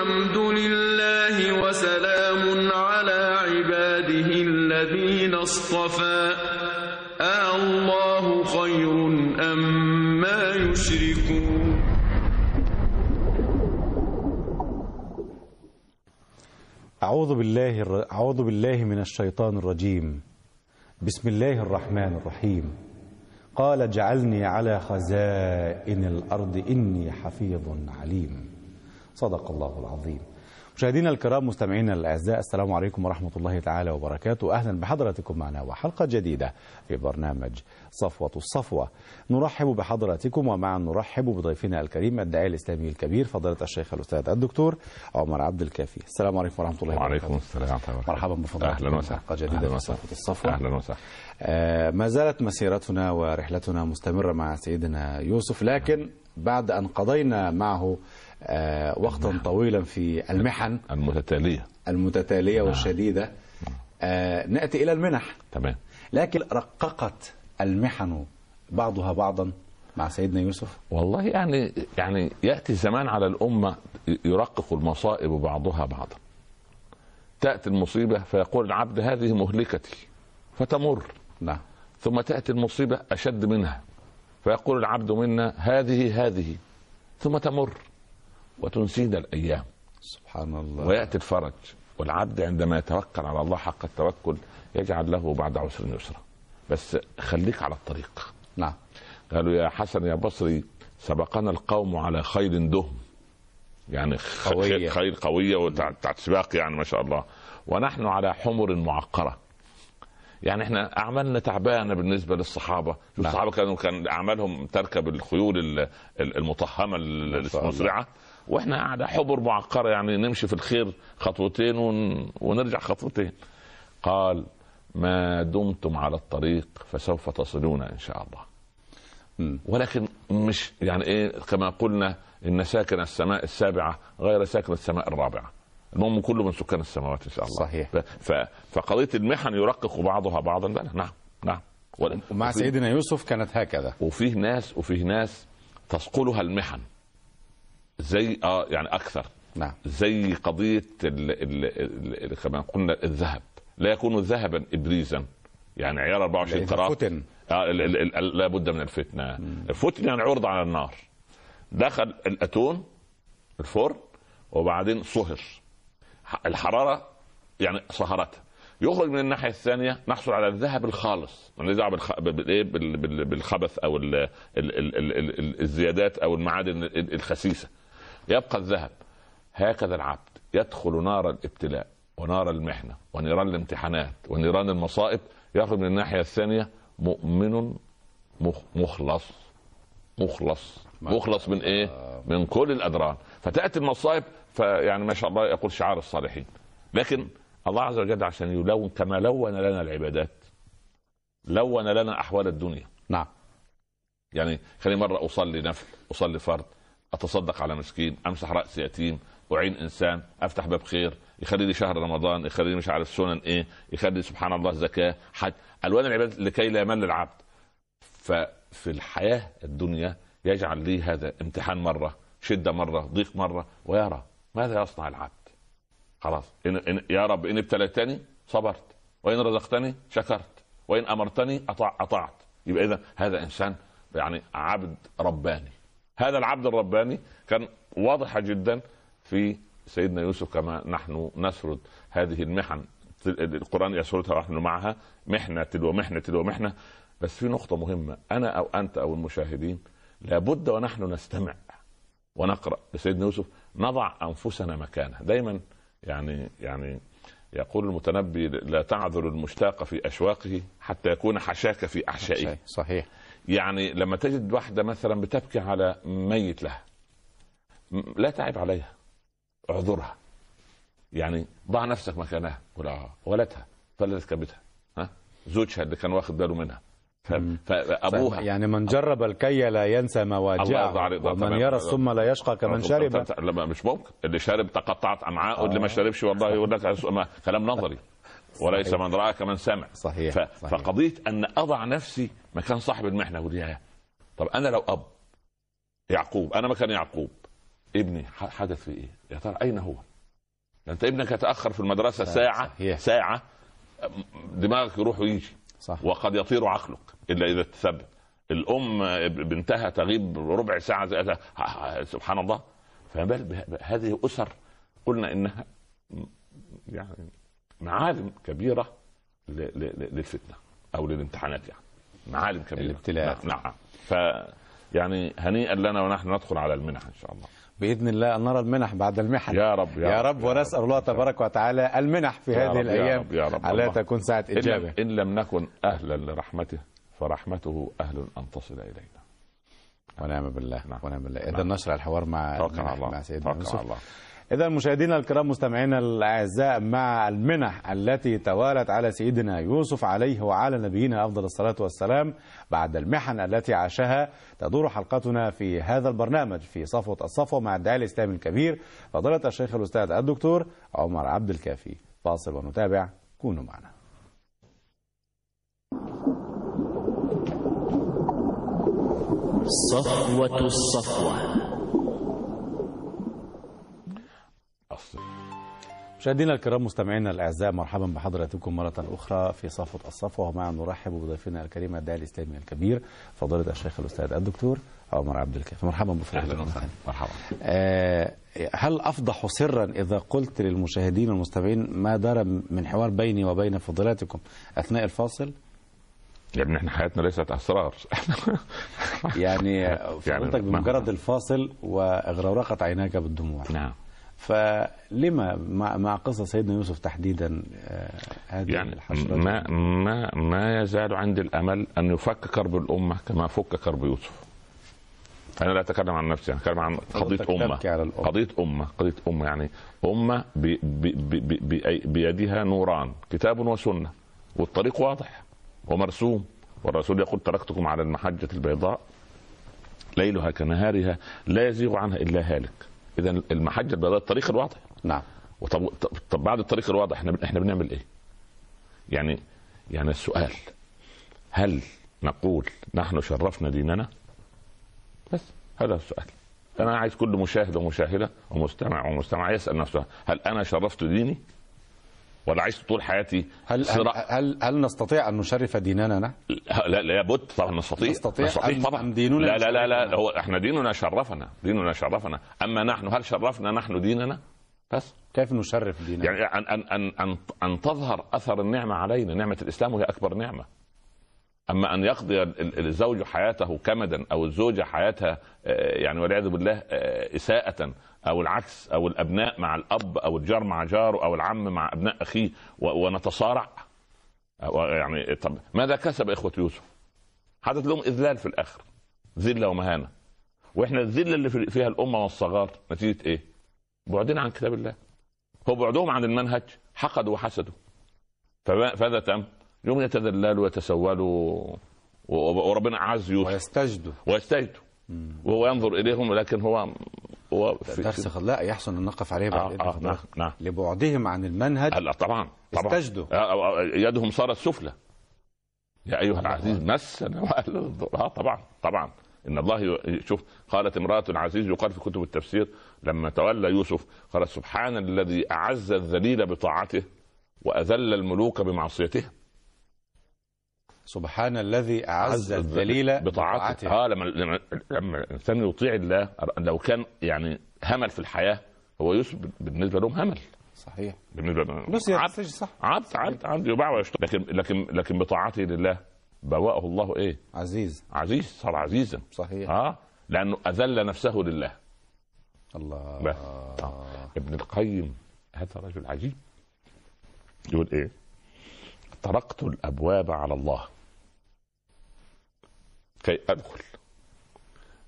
الحمد لله وسلام على عباده الذين اصطفى. آه الله خير أم ما يشركون. أعوذ بالله. أعوذ بالله من الشيطان الرجيم. بسم الله الرحمن الرحيم. قال اجعلني على خزائن الأرض إني حفيظ عليم. صدق الله العظيم. مشاهدينا الكرام مستمعينا الأعزاء السلام عليكم ورحمة الله تعالى وبركاته. أهلا بحضراتكم معنا وحلقة جديدة في برنامج صفوة الصفوة. نرحب بحضراتكم ومعا نرحب بضيفنا الكريم الداعي الإسلامي الكبير فضيلة الشيخ الأستاذ الدكتور عمر عبد الكافي. السلام عليكم ورحمة الله وعليكم وبركاته السلام ورحمة الله وبركاته. مرحبا بفضلاتكم أهلا وسهلا. حلقه جديدة في. صفوة الصفوة. أهلا وسهلا. آه، ما زالت مسيرتنا ورحلتنا مستمرة مع سيدنا يوسف لكن بعد أن قضينا معه آه، وقتا طويلا في المحن. المتتالية. المتتالية والشديدة. آه، نأتي إلى المنح. تمام. لكن رققت المحن بعضها بعضا مع سيدنا يوسف؟ والله يعني يعني يأتي زمان على الأمة يرقق المصائب بعضها بعضا. تأتي المصيبة فيقول العبد هذه مهلكتي فتمر. نعم. ثم تأتي المصيبة أشد منها. فيقول العبد منا هذه هذه ثم تمر وتنسينا الأيام. سبحان الله. ويأتي الفرج والعبد عندما يتوكل على الله حق التوكل يجعل له بعد عسر يسرا. بس خليك على الطريق. نعم. قالوا يا حسن يا بصري سبقنا القوم على خيل دهم. يعني قوية. خيل قوية وبتاعت سباق يعني ما شاء الله. ونحن على حمر معقرة. يعني إحنا اعمالنا تعبانة بالنسبة للصحابة نعم. الصحابة كانوا كان أعمالهم تركب الخيول ال- ال- المطهمة. المسرعة وإحنا على حبر معقرة يعني نمشي في الخير خطوتين ون... ونرجع خطوتين قال ما دمتم على الطريق فسوف تصلون إن شاء الله. ولكن مش يعني إيه كما قلنا إن ساكن السماء السابعة غير ساكن السماء الرابعة المهم كله من سكان السماوات إن شاء الله. صحيح. ف... فقضية المحن يرقق بعضها بعضا بلى نعم نعم. ومع وفي- سيدنا يوسف كانت هكذا. وفيه ناس وفيه ناس تثقلها المحن. زي آه يعني أكثر. نعم. زي قضية ال ال ال ال كما قلنا الذهب. لا يكون ذهبا ابريزا. يعني عيار 24 لأنه قراط فتن. آه ال- ال- ال- لابد من الفتنة. الفتن يعني عرض على النار. دخل الأتون الفرن وبعدين صهر الحرارة يعني صهرته يخرج من الناحية الثانية نحصل على الذهب الخالص. مالناش دعوه بال- بال- بالخبث أو ال... ال... ال... ال... ال... الزيادات أو المعادن ال- الخسيسة. يبقى الذهب. هكذا العبد. يدخل نار الابتلاء ونار المحنة ونيران الامتحانات ونيران المصائب. يخرج من الناحية الثانية مؤمن مخ... مخلص مخلص. مخلص. من إيه؟ من كل الأدران. فتأتي المصائب فيعني ما شاء الله يقول شعار الصالحين. لكن الله عز وجل عشان يلون كما لون لنا العبادات لون لنا أحوال الدنيا. نعم. يعني خليني مرة أصلي نفل أصلي فرض أتصدق على مسكين أمسح رأس يتيم أعين إنسان أفتح باب خير يخلي لي شهر رمضان يخلي لي مش عارف سنن إيه يخلي سبحان الله زكاة حج. ألوان العبادات لكي لا يمل العبد. ففي الحياة الدنيا يجعل لي هذا امتحان مرة شدة مرة ضيق مرة ويرى ماذا يصنع العبد؟ خلاص. إن إن يا رب إن ابتليتني صبرت. وإن رزقتني شكرت. وإن أمرتني أطع أطعت. يبقى اذا هذا إنسان يعني عبد رباني. هذا العبد الرباني كان واضحه جدا في سيدنا يوسف كما نحن نسرد هذه المحن. القرآن يسردها ونحن معها محنة تلو محنة تلو محنة. بس في نقطة مهمة. أنا أو أنت أو المشاهدين لابد ونحن نستمع ونقرأ لسيدنا يوسف نضع أنفسنا مكانه. دايما يعني يعني يقول المتنبي لا تعذر المشتاق في أشواقه حتى يكون حشاك في أحشائه. صحيح. يعني لما تجد واحدة مثلا بتبكي على ميت لها لا تعب عليها اعذرها. يعني ضع نفسك مكانها ولا ولدها فلذت كبدها ها؟ زوجها اللي كان واخد باله منها. فأبوها يعني من جرب الكي لا ينسى عليك. ده ومن. يرى السم لا يشقى كمن شرب لا مش ممكن اللي شارب تقطعت امعاء واللي ما شربش والله يقول لك ما- كلام نظري وليس صحيح. من رأى كمن سمع صحيح. صحيح. فقضية أن أضع نفسي مكان صاحب المحنة يا طب أنا لو أب يعقوب أنا مكان يعقوب ابني حدث في إيه؟ يا ترى أين هو؟ أنت ابنك يتأخر في المدرسة ساعة صحيح. ساعة دماغك يروح ويجي صح. وقد يطير عقلك إلا إذا تثبت. الأم بنتها تغيب ربع ساعة زي سبحان الله. فما بال هذه أسر قلنا إنها يعني معالم كبيرة للفتنة أو للامتحانات يعني. معالم كبيرة. الابتلاءات. نعم نعم. ف يعني هنيئا لنا ونحن ندخل على المنح إن شاء الله. بإذن الله أن نرى المنح بعد المحن يا رب يا رب ونسأل الله تبارك وتعالى المنح في يا هذه رب، يا الأيام رب، يا رب. على. تكون ساعة إجابة إن لم نكن أهلا لرحمته فرحمته أهل أن تصل إلينا ونعم بالله نعم. ونعم بالله إذا نعم. نشرع الحوار مع مع سيدنا يوسف الله إذا مشاهدينا الكرام مستمعينا الأعزاء مع المنح التي توالت على سيدنا يوسف عليه وعلى نبينا أفضل الصلاة والسلام بعد المحن التي عاشها تدور حلقتنا في هذا البرنامج في صفوة الصفوة مع الداعي الإسلامي الكبير فضيلة الشيخ الأستاذ الدكتور عمر عبد الكافي. فاصل ونتابع كونوا معنا. صفوة الصفوة. أصل. مشاهدينا الكرام مستمعينا الأعزاء مرحبا بحضراتكم مرة أخرى في صفوة الصفوه ومعا نرحب بضيفنا الكريم الداعي الإسلامي الكبير فضيلة الشيخ الأستاذ الدكتور عمر عبد الكافي. مرحبا بفضيلتكم مرحبا. آه، هل أفضح سرا إذا قلت للمشاهدين والمستمعين ما دار من حوار بيني وبين فضيلتكم أثناء الفاصل؟ يا ابني إحنا حياتنا ليست أسرار. يعني فضيلتك ما- بمجرد الفاصل واغرورقت عيناك بالدموع. نعم. فلما مع, قصة سيدنا يوسف تحديدا آه، هذه يعني ما ما ما يزال عندي الأمل أن يفك كرب الأمة كما فك كرب يوسف. أنا لا أتكلم عن نفسي أنا أتكلم عن قضية أمة. قضية أمة قضية أمة يعني أمة بي بي بي بي بي بيدها نوران كتاب وسنة والطريق واضح ومرسوم والرسول يقول تركتكم على المحجة البيضاء ليلها كنهارها لا يزيغ عنها إلا هالك اذا المحجة البيضاء الطريق الواضح نعم وطب طب, طب بعد الطريق الواضح إحنا إحنا بنعمل إيه؟ يعني يعني السؤال هل نقول نحن شرفنا ديننا؟ بس هذا السؤال أنا عايز كل مشاهد ومشاهدة ومستمع ومستمع يسأل نفسه هل أنا شرفت ديني؟ ولا عشت طول حياتي هل هل, صراع هل هل نستطيع أن نشرف ديننا نحن؟ لا لا بد طبعا نستطيع نستطيع أم- طبعا أم ديننا لا لا لا, لا؟ هو إحنا ديننا شرفنا ديننا شرفنا أما نحن هل شرفنا نحن ديننا؟ بس كيف نشرف ديننا؟ يعني ان ان ان ان, أن تظهر أثر النعمة علينا، نعمة الإسلام هي أكبر نعمة. أما أن يقضي ال- ال- الزوج حياته كمدا أو الزوجة حياتها آه، يعني والعياذ بالله آه، إساءة أو العكس أو الأبناء مع الأب أو الجار مع جاره أو العم مع أبناء أخيه ونتصارع أو- يعني طب ماذا كسب إخوة يوسف؟ حدث لهم إذلال في الآخر ذلة ومهانة وإحنا الذلة اللي في- فيها الأمة والصغار نتيجة إيه؟ بعدنا عن كتاب الله هو بعدهم عن المنهج حقدوا وحسدوا فما- فماذا تم؟ يوم يتذللوا ويتسولوا وربنا اعز يوسف. ويستجدوا ويستجدوا وهو ينظر إليهم ولكن هو هو في درس لا يحسن أن نقف عليه بعد آه آه. نعم نعم. لبعدهم عن المنهج هلا طبعا طبعا. استجدوا. آه، آه، يدهم صارت سفلى. يا أيها العزيز مسنا آه طبعا طبعا. إن الله شوف قالت امرأة العزيز يقال في كتب التفسير لما تولى يوسف قالت سبحان الذي أعز الذليل بطاعته وأذل الملوك بمعصيته. سبحان الذي اعز الذليل بطاعته. آه لما لما لما الإنسان يطيع الله لو كان يعني همل في الحياة هو يوسف بالنسبة لهم همل. صحيح. بالنسبة لهم نسي عبد. صح. عبد عبد عبد. يباع ويشترى لكن لكن لكن بطاعته لله بوأه الله إيه؟ عزيز. عزيز صار عزيزا. صحيح. آه؟ لأنه أذل نفسه لله. الله. بس. آه. ابن القيم هذا رجل عجيب. يقول إيه؟ طرقت الأبواب على الله. كي أدخل.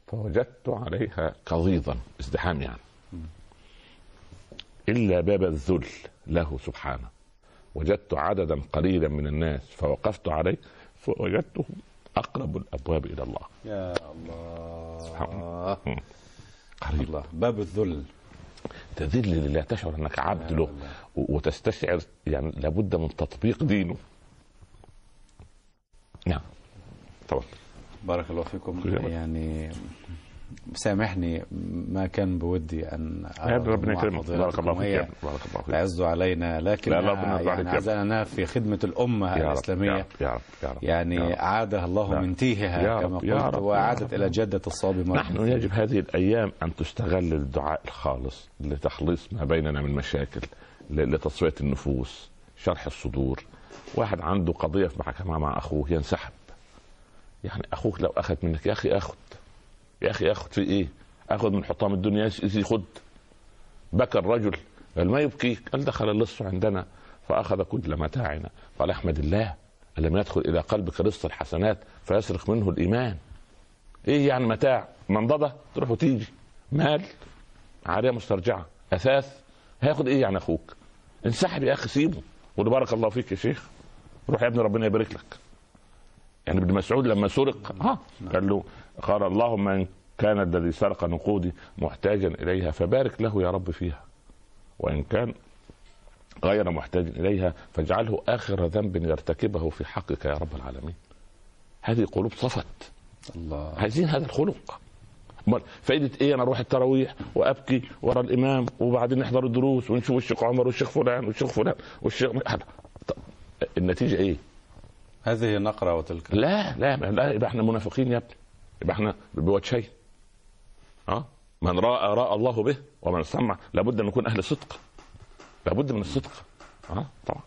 فوجدت عليها قضيضا ازدحام يعني إلا باب الذل له سبحانه. وجدت عددا قليلا من الناس فوقفت عليه فوجدتهم أقرب الأبواب إلى الله. يا الله. سبحان قريب. الله. باب الذل. تذل لله تشعر أنك عبد له. وتستشعر يعني لابد من تطبيق دينه. نعم. طبعا بارك الله فيكم. يعني سامحني ما كان بودي أن ربنا يكرمك بارك الله فيك. بارك الله فيك تعز علينا لكن لا، ربنا يعني. عزلنا في خدمة الأمة يا رب يا رب يا رب يا رب يعني يا رب. أعادها الله لا. من تيهها كما قلت. إلى جدة الصواب مرة نحن يجب هذه الأيام أن تستغل الدعاء الخالص لتخليص ما بيننا من مشاكل لتصفية النفوس شرح الصدور واحد عنده قضية في محكمة مع أخوه ينسحب يعني أخوك لو أخذ منك يا أخي أخذ. يا أخي أخذ في إيه؟ أخذ من حطام الدنيا خد بكى الرجل قال ما يبكيك؟ قال دخل اللص عندنا فأخذ كل متاعنا قال أحمد الله ألم يدخل إلى قلبك رزق الحسنات فيسرق منه الإيمان؟ إيه يعني متاع؟ منضدة؟ تروح وتيجي. مال؟ عارية مسترجعة. أثاث؟ هياخد إيه يعني أخوك؟ انسحب يا أخي سيبه. وقول بارك الله فيك يا شيخ. روح يا ابني ربنا يبارك لك. يعني ابن مسعود لما سرق ها قال له قال اللهم ان كان الذي سرق نقودي محتاجا إليها فبارك له يا رب فيها. وإن كان غير محتاج إليها فاجعله آخر ذنب يرتكبه في حقك يا رب العالمين. هذه قلوب صفت. الله. عايزين هذا الخلق. أمال فايدة إيه أنا أروح التراويح وأبكي ورا الإمام وبعدين نحضر الدروس ونشوف الشيخ عمر والشيخ فلان والشيخ فلان والشيخ طب النتيجة إيه؟ هذه نقرة وتلك. لا لا لا يبقى إحنا منافقين يا ابني. يبقى إحنا بوجهين آه من رأى رأى الله به ومن سمع لابد أن نكون أهل صدق. لابد من الصدق. آه طبعا.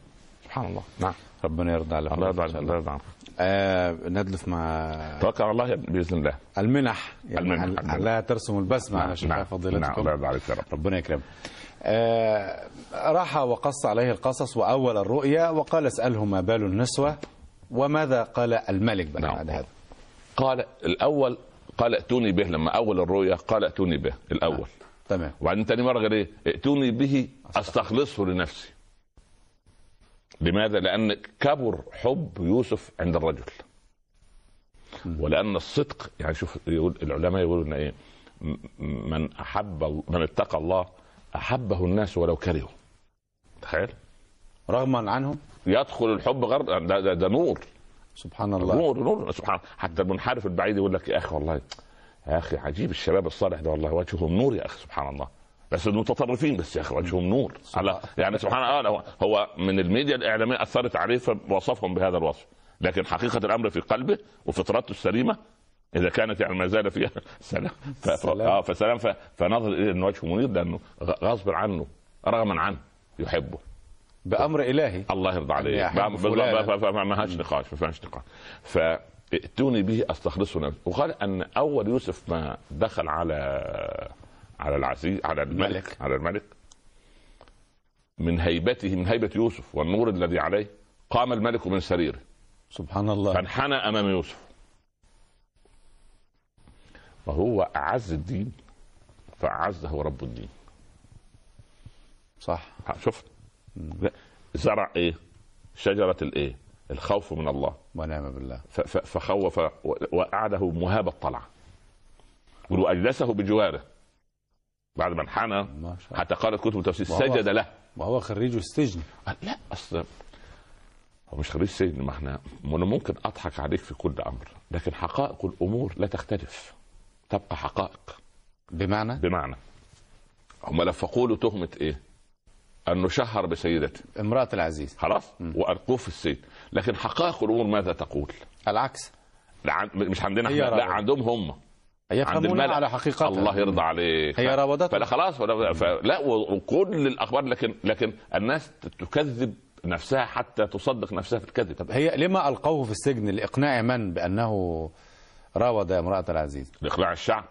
سبحان الله. نعم. ربنا يرضى على الله يرضى عليك الله. يرضى آه ندلف مع توكل على الله بإذن الله. المنح. يعني المنح،. لا ترسم البسمة؟ على نعم. شفاه نعم الله فضيلتكم يرضى عليك يا رب. ربنا يكرمك. آه راح وقص عليه القصص وأول الرؤيا وقال اسأله ما بال النسوة. وماذا قال الملك بقى نعم. بعد هذا؟ قال الأول قال ائتوني به لما أول الرؤيا قال ائتوني به الأول. تمام. وبعدين تاني مرة قال إيه؟ ائتوني به أستخلصه لنفسي. لماذا؟ لأن كبر حب يوسف عند الرجل. ولأن الصدق يعني شوف يقول العلماء يقولون إيه؟ من أحب من اتقى الله أحبه الناس ولو كرهوا. تخيل؟ رغما عنهم. يدخل الحب غير ده, ده, ده نور. سبحان الله. نور نور. سبحان حتى المنحرف البعيد يقول لك يا أخي والله يا أخي عجيب الشباب الصالح ده والله وجههم نور يا أخي سبحان الله. بس المتطرفين بس يا أخي وجههم نور. على يعني سبحان الله هو- هو من الميديا الإعلامية أثرت عليه فوصفهم بهذا الوصف. لكن حقيقة الأمر في قلبه وفطرته السليمة إذا كانت يعني ما زال فيها سلام. ف... آه فسلام. ف... فنظر إليه إن وجهه منير لأنه غصب عنه رغما عنه يحبه. بأمر إلهي. الله يرضى عليك. ما- فيهاش نقاش ما فيهاش نقاش. فائتوني به أستخلصه. نفسي وقال أن أول يوسف ما دخل على على العزيز على الملك. على الملك من هيبته من هيبة يوسف والنور الذي عليه قام الملك من سريره. سبحان الله. فانحنى أمام يوسف. وهو أعز الدين فأعزه رب الدين. صح. شفت؟ زرع إيه؟ شجرة الايه الخوف من الله. ونعم بالله. فخوف وقعده مهاب الطلعة. وأجلسه بجواره. بعد ما انحنى حتى قالت كتب التفسير سجد له. وهو خريج السجن. لا أصل هو مش خريج سجن ما إحنا أنا ممكن أضحك عليك في كل أمر لكن حقائق الأمور لا تختلف. تبقى حقائق. بمعنى؟ بمعنى هم لفقوا له تهمة إيه؟ انه شهر بسيدته امرأة العزيز. خلاص والقوه في السجن لكن حقائق الأمور ماذا تقول؟ العكس. لا. مش عندنا إحنا لا. عندهم هم. عند الملأ. على حقيقتها. الله يرضى عليك. هي راودته. فلا خلاص و- وكل الأخبار لكن لكن الناس تكذب نفسها حتى تصدق نفسها في الكذب. طب هي لما ألقوه في السجن لإقناع من؟ بأنه راود امرأة العزيز. لإقناع الشعب.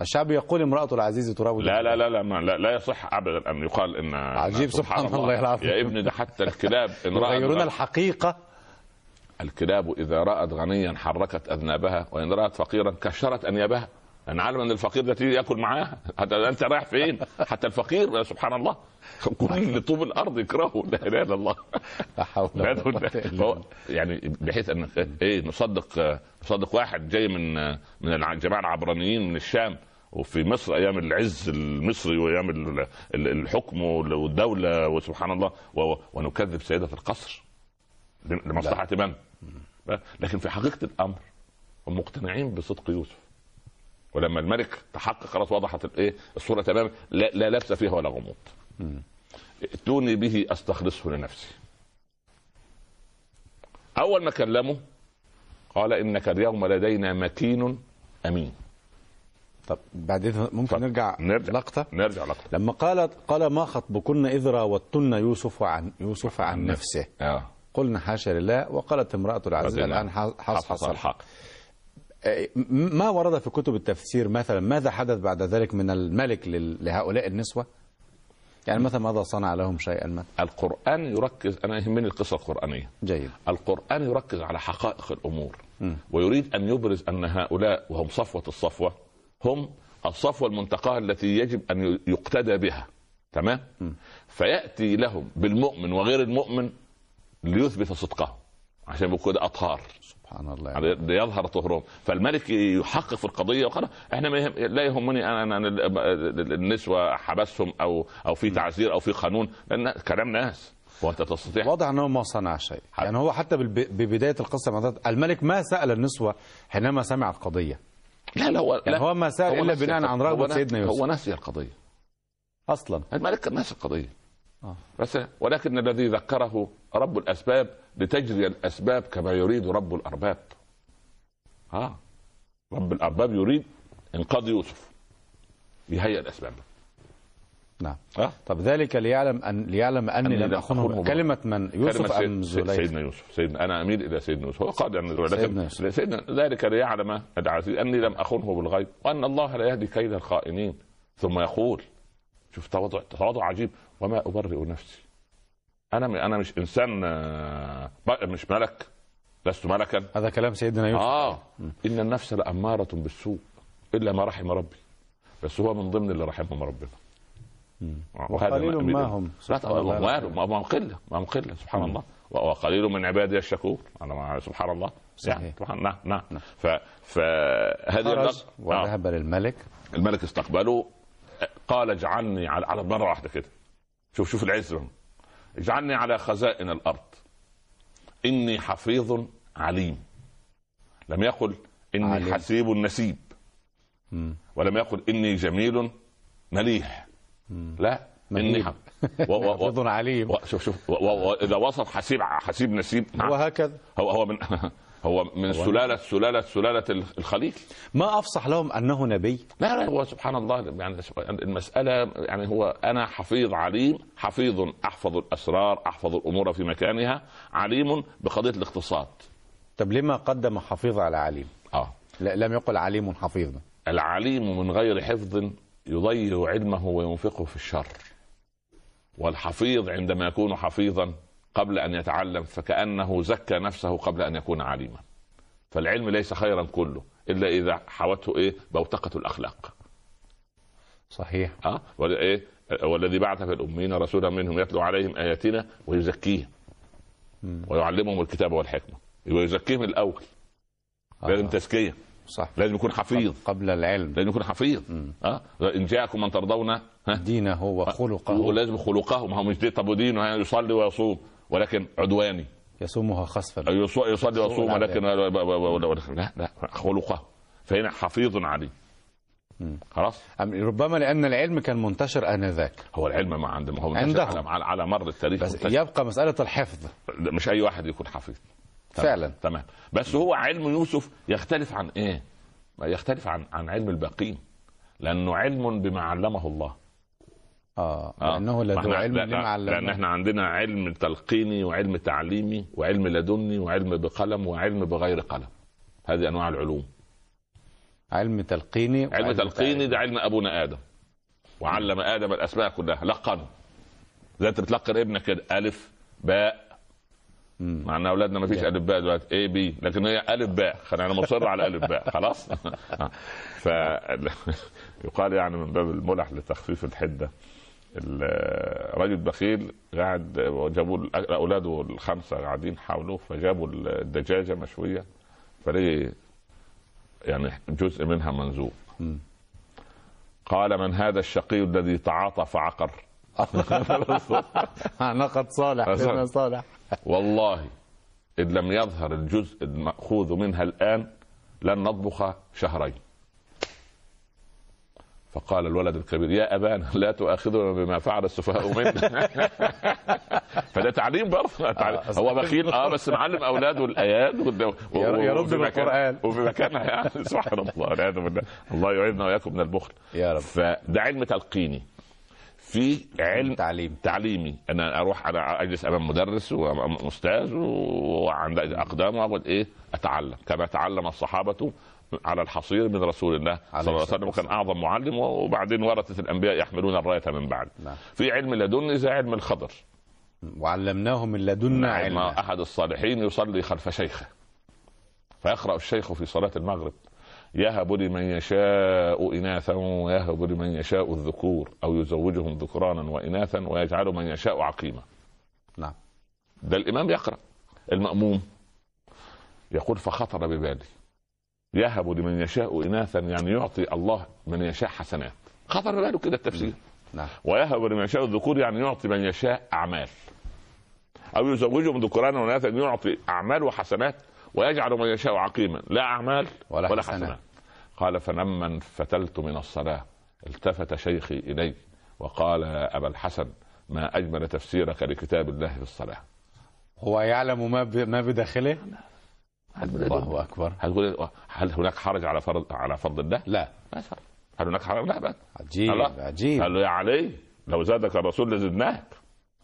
الشعب يقول امرأة العزيز تراود لا لا لا لا ما لا, لا يصح أبدا أن يقال إن عجيب سبحان الله العظيم. يا ابني ده حتى الكلاب ان رأت يغيرون الحقيقة. الكلاب إذا رأت غنيا حركت أذنابها وإن رأت فقيرا كشرت أنيابها. أنا عالم أن الفقير ده تيجي يأكل معاها حتى أنت رايح فين؟ حتى الفقير سبحان الله. كل طوب الأرض يكرهه. لا إله إلا الله. لا حول لا ولا بالله. يعني بحيث أن إيه نصدق نصدق واحد جاي من من الجماعه العبرانيين من الشام وفي مصر أيام العز المصري وأيام ال- ال- الحكم والدولة وسبحان الله ونكذب سيدة القصر. لمصلحة من؟ لكن في حقيقة الأمر هم مقتنعين بصدق يوسف. ولما الملك تحقق خلاص وضحت الايه الصورة تماما لا, لا لبس فيها ولا غموض. ائتوني به أستخلصه لنفسي. أول ما كلمه قال إنك اليوم لدينا مكين أمين. طب بعدين ممكن اتفضل. نرجع نرجع. لقطة؟ نرجع لقطة. لما قالت قال ما خطبكن إذ راوتن يوسف عن يوسف عن نفسه. آه. قلنا حاشا لله وقالت امرأة العزيز حصحص حصحص الحق. آه، ما ورد في كتب التفسير مثلا ماذا حدث بعد ذلك من الملك لهؤلاء النسوة؟ يعني مثلا ماذا صنع لهم شيئا ما القرآن يركز أنا يهمني القصة القرآنية. جيد. القرآن يركز على حقائق الأمور. ويريد أن يبرز أن هؤلاء وهم صفوة الصفوة هم الصفوة المنتقاة التي يجب أن يقتدى بها. تمام؟ فيأتي لهم بالمؤمن وغير المؤمن ليثبت صدقه. عشان يبقوا كده أطهار. سبحان الله يعني ليظهر طهرهم. فالملك يحقق في القضية وقال إحنا ما يهم لا يهمني أنا أنا النسوة حبسهم أو أو في تعزير أو في قانون. لأن كلام ناس. وأنت تستطيع. واضح إنه ما صنع شيء. حق. يعني هو حتى بالب- ببداية القصة الملك ما سأل النسوة حينما سمع القضية لا لا هو يعني لا. هو ما سأل إلا نسي بناء عن. رغبة سيدنا يوسف. هو نسي القضية. أصلا. الملك كان ناسي القضية. بس ولكن الذي ذكره رب الأسباب لتجري الأسباب كما يريد رب الأرباب. آه رب الأرباب يريد إنقاذ يوسف. يهيئ الأسباب. نعم. آه طب ذلك ليعلم ان ليعلم اني لم اخنه أخنه كلمة من يوسف كلمة أم زليخ سيدنا يوسف. سيدنا أنا أميل إلى سيدنا يوسف. هو قادر ان سيدنا ولكن. سيدنا ذلك ليعلم العزيز أني لم أخنه بالغيب وأن الله لا يهدي كيد الخائنين. ثم يقول شوف تواضع تواضع عجيب. وما أبرئ نفسي. أنا أنا مش إنسان آه، مش ملك. لست ملكا. هذا كلام سيدنا يوسف. آه. إن النفس لأمارة بالسوء إلا ما رحم ربي. بس هو من ضمن اللي رحمهم ربنا. آه، وقليل ما. هم. ما هم قلة ما هم قلة سبحان الله. وقليل من عبادي الشكور. أنا مع سبحان الله. صحيح. يعني سبحان نعم نعم. ف فهذه اللقطة- آه. وذهب للملك الملك. استقبله قال اجعلني على على مره واحدة كده. شوف شوف العز اجعلني على خزائن الأرض إني حفيظ عليم لم يقل إني عليم. حسيب نسيب مم. ولم يقل إني جميل مليح لا إني مهيب. ح... و... و... و... حافظ عليم و... شوف شوف. واذا وصف حسيب حسيب نسيب نعم. وهكذا هو هو من هو من سلاله سلالة سلاله الخليل. ما أفصح لهم أنه نبي؟ لا لا هو سبحان الله يعني المسألة يعني هو أنا حفيظ عليم حفيظ أحفظ الأسرار أحفظ الأمور في مكانها عليم بقضية الاقتصاد. طب لما قدم حفيظ على عليم؟ لا لم يقل عليم حفيظ. العليم من غير حفظ يضيع علمه وينفقه في الشر والحفيظ عندما يكون حفيظا قبل أن يتعلم فكأنه زكى نفسه قبل أن يكون عليما فالعلم ليس خيرا كله إلا إذا حوته إيه؟ بوتقة الأخلاق. صحيح. ولا إيه؟ والذي بعث في الأمين رسولا منهم يتلو عليهم آياتنا ويزكيهم. ويعلمهم الكتاب والحكمة. ويزكيهم الأول. آه. لازم تزكية. صح. لازم يكون حفيظ. قبل العلم. لازم يكون حفيظ. ها؟ إن جاءكم من ترضون دينه وخلقه. ولازم خلقه. ما هو مش دي طب ودينه يصلي ويصوم. ولكن عدواني. يصومها خسفا يص- يصلي ويصوم. ولكن لا لا خلقه. فهنا حفيظ عليه خلاص؟ ربما لأن العلم كان منتشر آنذاك. هو العلم ما عندهم هو منتشر عندهم. على, على, مر التاريخ بس منتشر. يبقى مسألة الحفظ. مش أي واحد يكون حفيظ. تمام. فعلا. تمام. بس هو علم يوسف يختلف عن إيه؟ يختلف عن عن علم الباقين. لأنه علم بما علمه الله. آه آه. لأنه ما لدو علم لا- لما لا- لأن إحنا عندنا علم تلقيني وعلم تعليمي وعلم لدني وعلم بقلم وعلم بغير قلم. هذه أنواع العلوم. علم تلقيني علم تلقيني ده علم أبونا آدم. وعلم آدم الأسماء كلها. لقنه زي أنت بتلقن ابنك كده الف باء. مع إن أولادنا ما فيش ألف باء دلوقتي. اي بي لكن هي ألف باء. خلينا أنا مصر على ألف باء. خلاص؟ ف يقال يعني من باب الملح لتخفيف الحدة. الرجل بخيل قاعد جابوا الأ- أولاده الخمسة قاعدين حوله فجابوا الدجاجة مشوية فليه يعني جزء منها منزوع مم. قال من هذا الشقي الذي تعاطى فعقر نقد صالح صالح. والله إن لم يظهر الجزء المأخوذ منها الآن لن نطبخ شهرين فقال الولد الكبير يا أبانا لا تؤاخذنا بما فعل السفهاء منا. فده تعليم برضه. تعليم. آه، هو بخيل. آه بس معلم أولاده الآيات وال- و- يرد وفي مكانها يعني سبحان الله. والعياذ بالله. الله يعيذنا وإياكم من البخل. يا رب. فده علم تلقيني. في علم تعليم. تعليمي. أنا أروح أنا أجلس أمام مدرس وأمام أستاذ وعند اقدام وأقعد إيه؟ أتعلم. كما تعلم الصحابة على الحصير من رسول الله صلى الله عليه وسلم. وكان أعظم معلم وبعدين ورثة الأنبياء يحملون الراية من بعد. نعم. في علم لدني زي علم الخضر. وعلمناه من لدنا علم. علما أحد الصالحين يصلي خلف شيخه. فيقرأ الشيخ في صلاة المغرب يهب لمن يشاء إناثا ويهب لمن يشاء الذكور. أو يزوجهم ذكرانا وإناثا ويجعل من يشاء عقيما. نعم. ده الإمام يقرأ. المأموم يقول فخطر ببالي يهب لمن يشاء اناثا يعني يعطي الله من يشاء حسنات. خطر بباله كده التفسير؟ نعم. ويهب لمن يشاء الذكور يعني يعطي من يشاء أعمال. أو يزوجهم ذكرانا واناثا يعطي أعمال وحسنات ويجعل من يشاء عقيما. لا أعمال ولا ولا, حسنات. حسنات. قال فلما انفتلت من الصلاة. التفت شيخي الي وقال يا أبا الحسن ما أجمل تفسيرك لكتاب الله في الصلاة. هو يعلم. ما بداخله؟ الله أكبر. هل هل هناك حرج على فرض على فرض الله؟ لا. ما فرض. هل هناك حرج؟ لا بأس. عجيب الله. عجيب. قال له يا علي لو زادك الرسول لزدناك.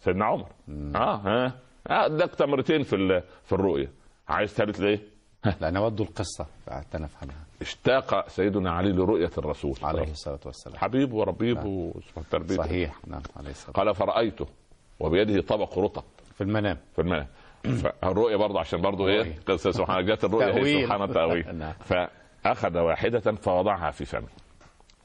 سيدنا عمر. آه ها. آه، اداك تمرتين في ال- في الرؤية. عايز ثالث ليه؟ لا نود القصة. فحتى نفهمها اشتاق سيدنا علي لرؤية الرسول. عليه الصلاة والسلام. حبيب وربيب وسبحان تربيته صحيح. نعم عليه الصلاة قال فرأيته وبيده طبق رطب. في المنام. في الماء فالرؤية برضه عشان برضه إيه. قصة سبحان جت الرؤية هي. سبحان التأويل نعم. فأخذ واحدة فوضعها في فمي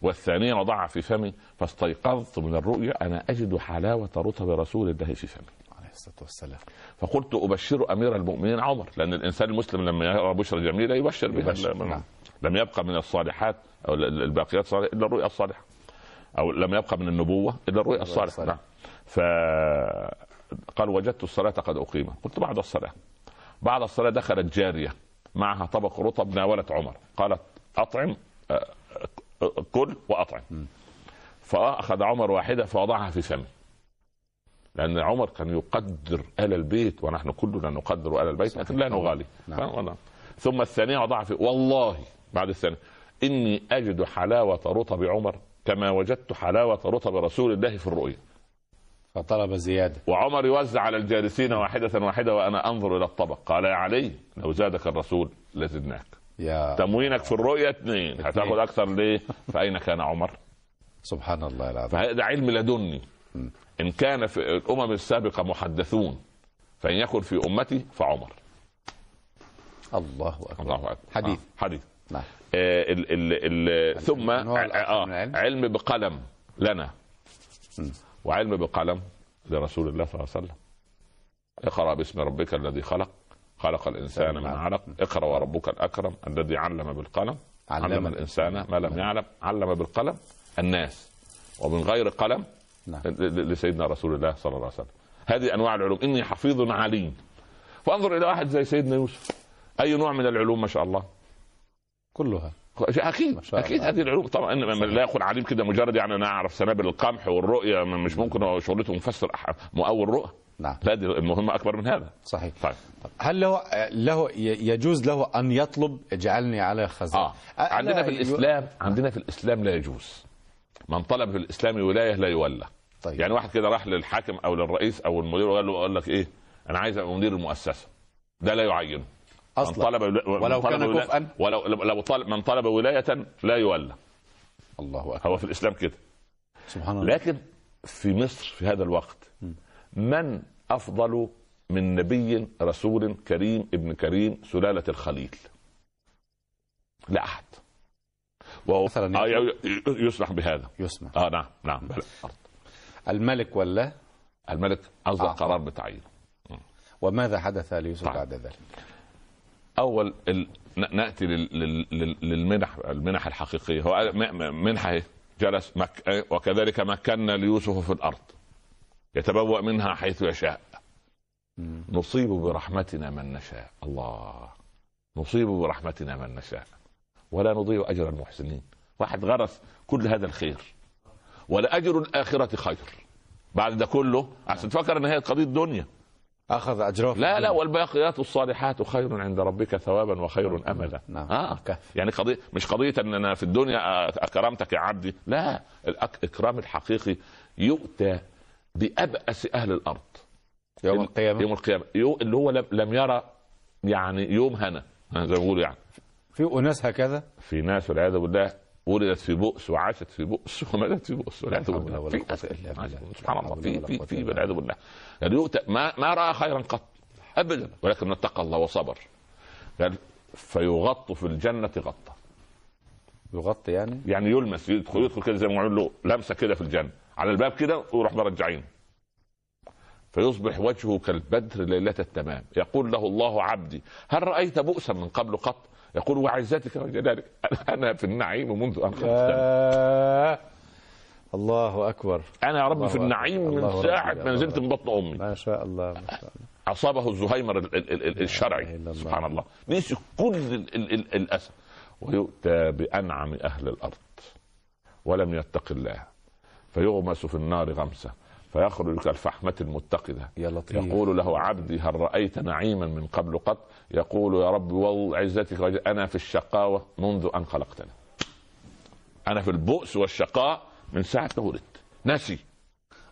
والثانية وضعها في فمي فاستيقظت من الرؤيا أنا أجد حلاوة رطب رسول الله في فمي عليه الصلاة والسلام فقلت أبشر أمير المؤمنين عمر لأن الإنسان المسلم لما يرى بشرى جميلة يبشر بها نعم. لم يبقى من الصالحات أو ال- الباقيات الصالحات إلا الرؤيا الصالحة أو لم يبقى من النبوة إلا الرؤيا الصالحة. نعم ف قال وجدت الصلاة قد أقيمت. قلت بعد الصلاة. بعد الصلاة دخلت جارية. معها طبق رطب ناولت عمر. قالت أطعم آه، كل وأطعم. فأخذ عمر واحدة فوضعها في فمه. لأن عمر كان يقدر آل البيت ونحن كلنا نقدر آل البيت لكن لا نغالي. نعم. نعم. ثم الثانية وضعها في والله بعد الثانية. إني أجد حلاوة رطب عمر كما وجدت حلاوة رطب رسول الله في الرؤيا. فطلب زيادة. وعمر يوزع على الجالسين واحدة واحدة وأنا أنظر إلى الطبق. قال يا علي لو زادك الرسول لزدناك. يا تموينك في الرؤيا اثنين هتاخد أكثر ليه؟ فأين كان عمر؟ سبحان الله العظيم. فهذا علم لدني. إن كان في الأمم السابقة محدثون فإن يكن في أمتي فعمر. الله أكبر. الله أكبر. حديث. آه. حديث. نعم. آه ال ال ال ثم آه. علم بقلم لنا. م. وعلم بقلم لرسول الله صلى الله عليه وسلم. اقرأ باسم ربك الذي خلق. خلق الإنسان من نعم. علق. اقرأ وربك الأكرم الذي علم بالقلم. علم, علم الإنسان ما لم يعلم. علم بالقلم الناس. ومن غير قلم نعم. لسيدنا رسول الله صلى الله عليه وسلم. هذه أنواع العلوم. إني حفيظ عليم. فانظر إلى واحد زي سيدنا يوسف. أي نوع من العلوم ما شاء الله؟ كلها. أكيد أكيد. هذه العلوم. طبعا إن- لا يكون عليم كده مجرد يعني أنا أعرف سنابل القمح والرؤية مش ممكن هو شغلته مفسر مؤول رؤى. نعم. لا دي المهمة أكبر من هذا. صحيح. طيب. هل له له يجوز له أن يطلب؟ اجعلني على خزائن. آه. عندنا في الإسلام عندنا في الإسلام لا يجوز. من طلب في الإسلام ولاية لا يولى. طيب. يعني واحد كده راح للحاكم أو للرئيس أو المدير وقال له قال لك إيه؟ أنا عايز أبقى مدير المؤسسة. ده لا يعينه. من أصلا طلب من ولو طلب كان كفءا؟ ولو لو طلب من طلب ولاية لا يولى. الله أكبر. هو في الإسلام كده. سبحان الله. لكن في مصر في هذا الوقت من أفضل من نبي رسول كريم ابن كريم سلالة الخليل؟ لا أحد. وهو مثلاً آه يسمح بهذا. يسمع آه نعم نعم. الملك ولا؟ الملك اصدر آه. قرار بتعيين وماذا حدث ليوسف طيب. بعد ذلك؟ أول ال... نأتي لل... لل... لل- للمنح المنح الحقيقية. هو منحة إيه؟ جلس مك... وكذلك مكنا ليوسف في الأرض يتبوأ منها حيث يشاء. نصيب برحمتنا من نشاء. الله. نصيب برحمتنا من نشاء. ولا نضيع أجر المحسنين. واحد غرس كل هذا الخير. ولأجر الآخرة خير. بعد ده كله عشان تفكر إن هي قضية دنيا. أخذ اجره لا لا. والباقيات الصالحات خير عند ربك ثوابا وخير املا. نعم. آه كهف. يعني قضيه مش قضية ان أنا في الدنيا أكرمتك يا عبدي. لا الإكرام الحقيقي يؤتى بأبأس أهل الأرض. يوم القيامة. يوم القيامة. يو- اللي هو لم, لم يرى يعني يوم هنا زي ما بيقولوا يعني. في أناس هكذا؟ في ناس والعياذ بالله ولدت في بؤس وعاشت في بؤس وماتت في بؤس والعياذ حول بالله. ولا في بالله. سبحان الله. في في في والعياذ بالله. يعني يؤتى ما ما رأى خيرا قط. ابدا. ولكن اتقى الله وصبر. قال فيغط في الجنة غطه يغطي يعني؟ يعني يلمس يدخل يدخل كده زي ما يقول له لمسة كده في الجنة. على الباب كده ويروح مرجعين فيصبح وجهه كالبدر ليلة التمام. يقول له الله عبدي هل رأيت بؤسا من قبل قط؟ يقول وعزتك وجلالك أنا في النعيم منذ يا الله أكبر. أنا يا رب في. النعيم من ربي. ما نزلت من بطن أمي. ما شاء الله ما شاء الله. أصابه الزهيمر الشرعي. سبحان الله. نسي كل ال- ال- ال- الأسى. ويؤتى بأنعم أهل الأرض. ولم يتق الله. فيغمس في النار غمسة. فيخرج كالفحمة المتقدة. يا لطيف. يقول له عبدي هل رأيت نعيما من قبل قط؟ يقول يا رب وعزتك أنا في الشقاوة منذ أن خلقتني. أنا في البؤس والشقاء من ساعة ما ولدت. نسي.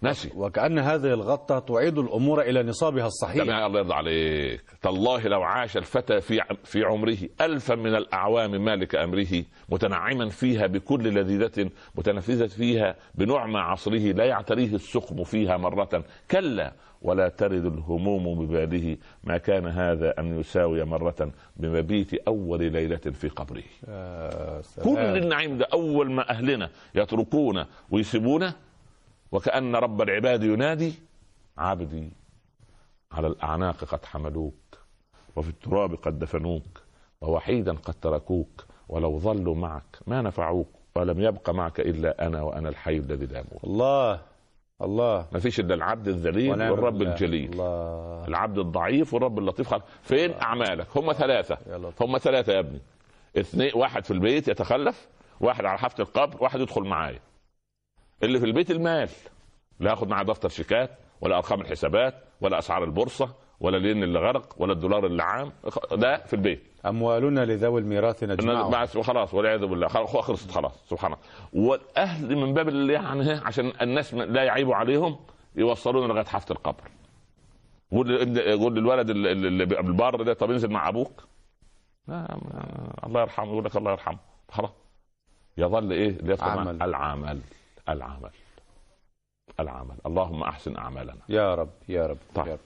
نسي وكأن هذه الغطة تعيد الأمور إلى نصابها الصحيح. يا الله يرضى عليك. تالله لو عاش الفتى في في عمره ألفا من الأعوام مالك أمره متنعما فيها بكل لذيذة متنفذة فيها بنعمى عصره لا يعتريه السقم فيها مرة. كلا ولا ترد الهموم بباله. ما كان هذا أن يساوي مرة بمبيت أول ليلة في قبره. سلام. كل النعيم ده أول ما أهلنا يتركونا ويسيبونا وكأن رب العباد ينادي عبدي على الأعناق قد حملوك وفي التراب قد دفنوك ووحيدا قد تركوك ولو ظلوا معك ما نفعوك ولم يبق معك إلا أنا وأنا الحي الذي لا يموت. الله الله. ما فيش إلا العبد الذليل والرب بالله. الجليل. الله. العبد الضعيف والرب اللطيف. فين أعمالك؟ هم ثلاثة. يا لطيف. هم ثلاثة يا ابني. اثنين واحد في البيت يتخلف واحد على حافة القبر واحد يدخل معايا. اللي في البيت المال. لا ياخد معاه دفتر شيكات ولا ارقام الحسابات ولا اسعار البورصة ولا الين اللي غرق ولا الدولار اللي عام ده في البيت. أموالنا لذوي الميراث نجمعها خلاص والعياذ بالله. خلصت خلاص. سبحان الله. والأهل من باب اللي يعني عشان الناس لا يعيبوا عليهم يوصلونا لغاية حافة القبر. قول للولد اللي بالبار ده طب انزل مع أبوك. لا الله يرحمه يقول لك الله يرحمه. خلاص. يظل إيه اللي يدخل معه؟ عمل. العمل. العمل. العمل. اللهم أحسن أعمالنا. يا رب يا رب طيب. يا رب.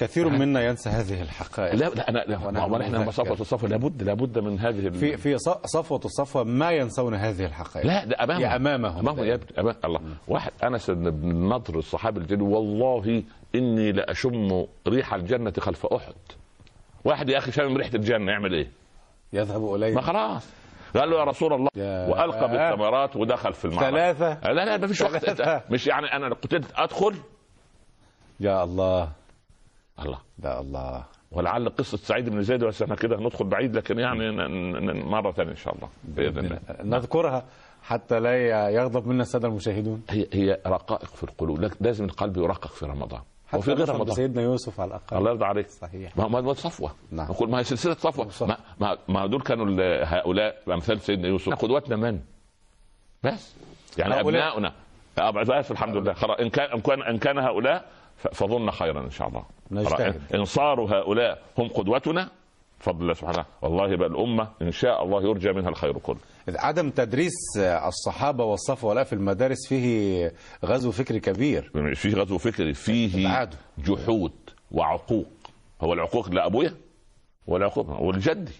كثير منا ينسى هذه الحقائق. لا لا أنا ما إحنا صفوة. الصفوة لابد لابد من هذه في في ص- صفوة الصفوة ما ينسون هذه الحقائق. لا ده أمامهم. هي أمامهم. أمامهم يا ابني أمام الله. واحد أنس بن النضر الصحابي الجليل والله إني لأشم ريح الجنة خلف أحد. واحد يا أخي شامم ريحة الجنة يعمل إيه؟ يذهب ما إليه خلاص. قال له يا رسول الله وألقى بالثمرات ودخل في المعركه ثلاثة؟ لا لا ما فيش وقت. مش يعني أنا قتلت أدخل؟ يا الله. الله. يا الله. ولعل قصة سعيد بن زيد بس إحنا كده ندخل بعيد لكن يعني ن- ن- مرة ثانية إن شاء الله بإذن الله. نذكرها حتى لا يغضب منا السادة المشاهدون. هي هي رقائق في القلوب. لازم القلب يرقق في رمضان. وفي غير نشعر رمضان. بسيدنا يوسف على الأقل. الله يرضى عليك. صحيح. ما ما صفوة. نعم. ما هي سلسلة صفوة. ما, ما, دول كانوا هؤلاء أمثال سيدنا يوسف. قدوتنا من؟ بس. يعني هؤلاء. أبناؤنا. أب- بس الحمد لله. خلاص. إن كان إن كان إن كان هؤلاء فظن خيرا إن شاء الله. نجتهد. ان صاروا هؤلاء هم قدوتنا فضل الله سبحانه. والله بقى الامه إن شاء الله يرجى منها الخير كله. عدم تدريس الصحابة والصفوة لا في المدارس فيه غزو فكري كبير. يعني في غزو فكري فيه. جحود وعقوق. هو العقوق لابويا ولا عقوق ولجدي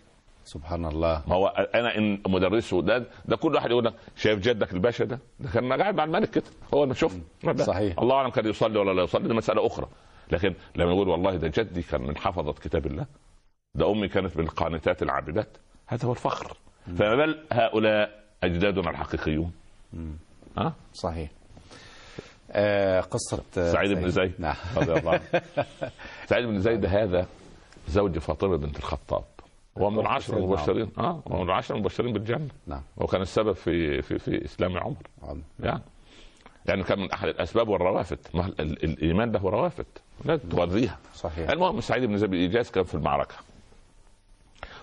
سبحان الله. ما هو أنا إن مدرسه ده ده كل واحد يقول لك شايف جدك الباشا ده ده كان قاعد مع الملك كده. هو ما شوف صحيح. الله أعلم كان يصلي ولا لا يصلي دي مسألة أخرى. لكن لما يقول والله ده جدي كان من حفظة كتاب الله ده أمي كانت من القانتات العابدات هذا هو الفخر. فما بال هؤلاء أجدادنا الحقيقيون. ها؟ صحيح. آه قصة آه، سعيد بن زيد نعم. رضي الله عنه. سعيد بن زيد هذا زوج فاطمة بنت الخطاب. هو من سيدنا المبشرين. آه هو من العشرة المبشرين بالجنة. نعم. وكان السبب في في في إسلام عمر. عظيم. يعني يعني كان من أحد الأسباب والروافد. ما ال- ال- الإيمان له روافد. لازم تغذيها. صحيح. المهم سعيد بن زيد الايجاز كان في المعركة.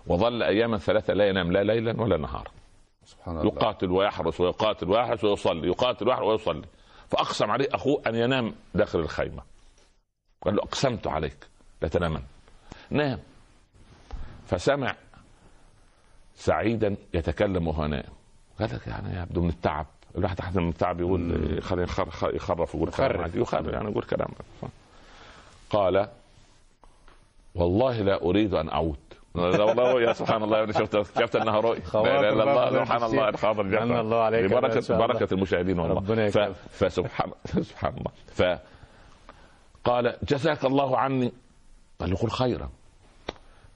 وظل أياما ثلاثة لا ينام لا ليلا ولا نهارا. سبحان الله. يقاتل ويحرس ويقاتل ويحرس ويصلي يقاتل ويحرس ويصلي. فأقسم عليه أخوه أن ينام داخل الخيمة. قال له أقسمت عليك لا تنامن. نام. فسمع سعيدا يتكلم وهو نائم. قال لك يعني يبدو من التعب. الواحد تحت من التعب يقول خلي يخر- يخرف ويقول كلام يخرف. يعني يقول كلام. قال والله لا أريد أن أعود. لا والله يا سبحان الله أنا شفت شفت أنها رؤيا لا إلا الله سبحان. الله الخاطر من الله عليك يا بركه المشاهدين والله. ربنا ف... فسبحان سبحان الله. ف قال جزاك الله عني. قال له قل خيرا.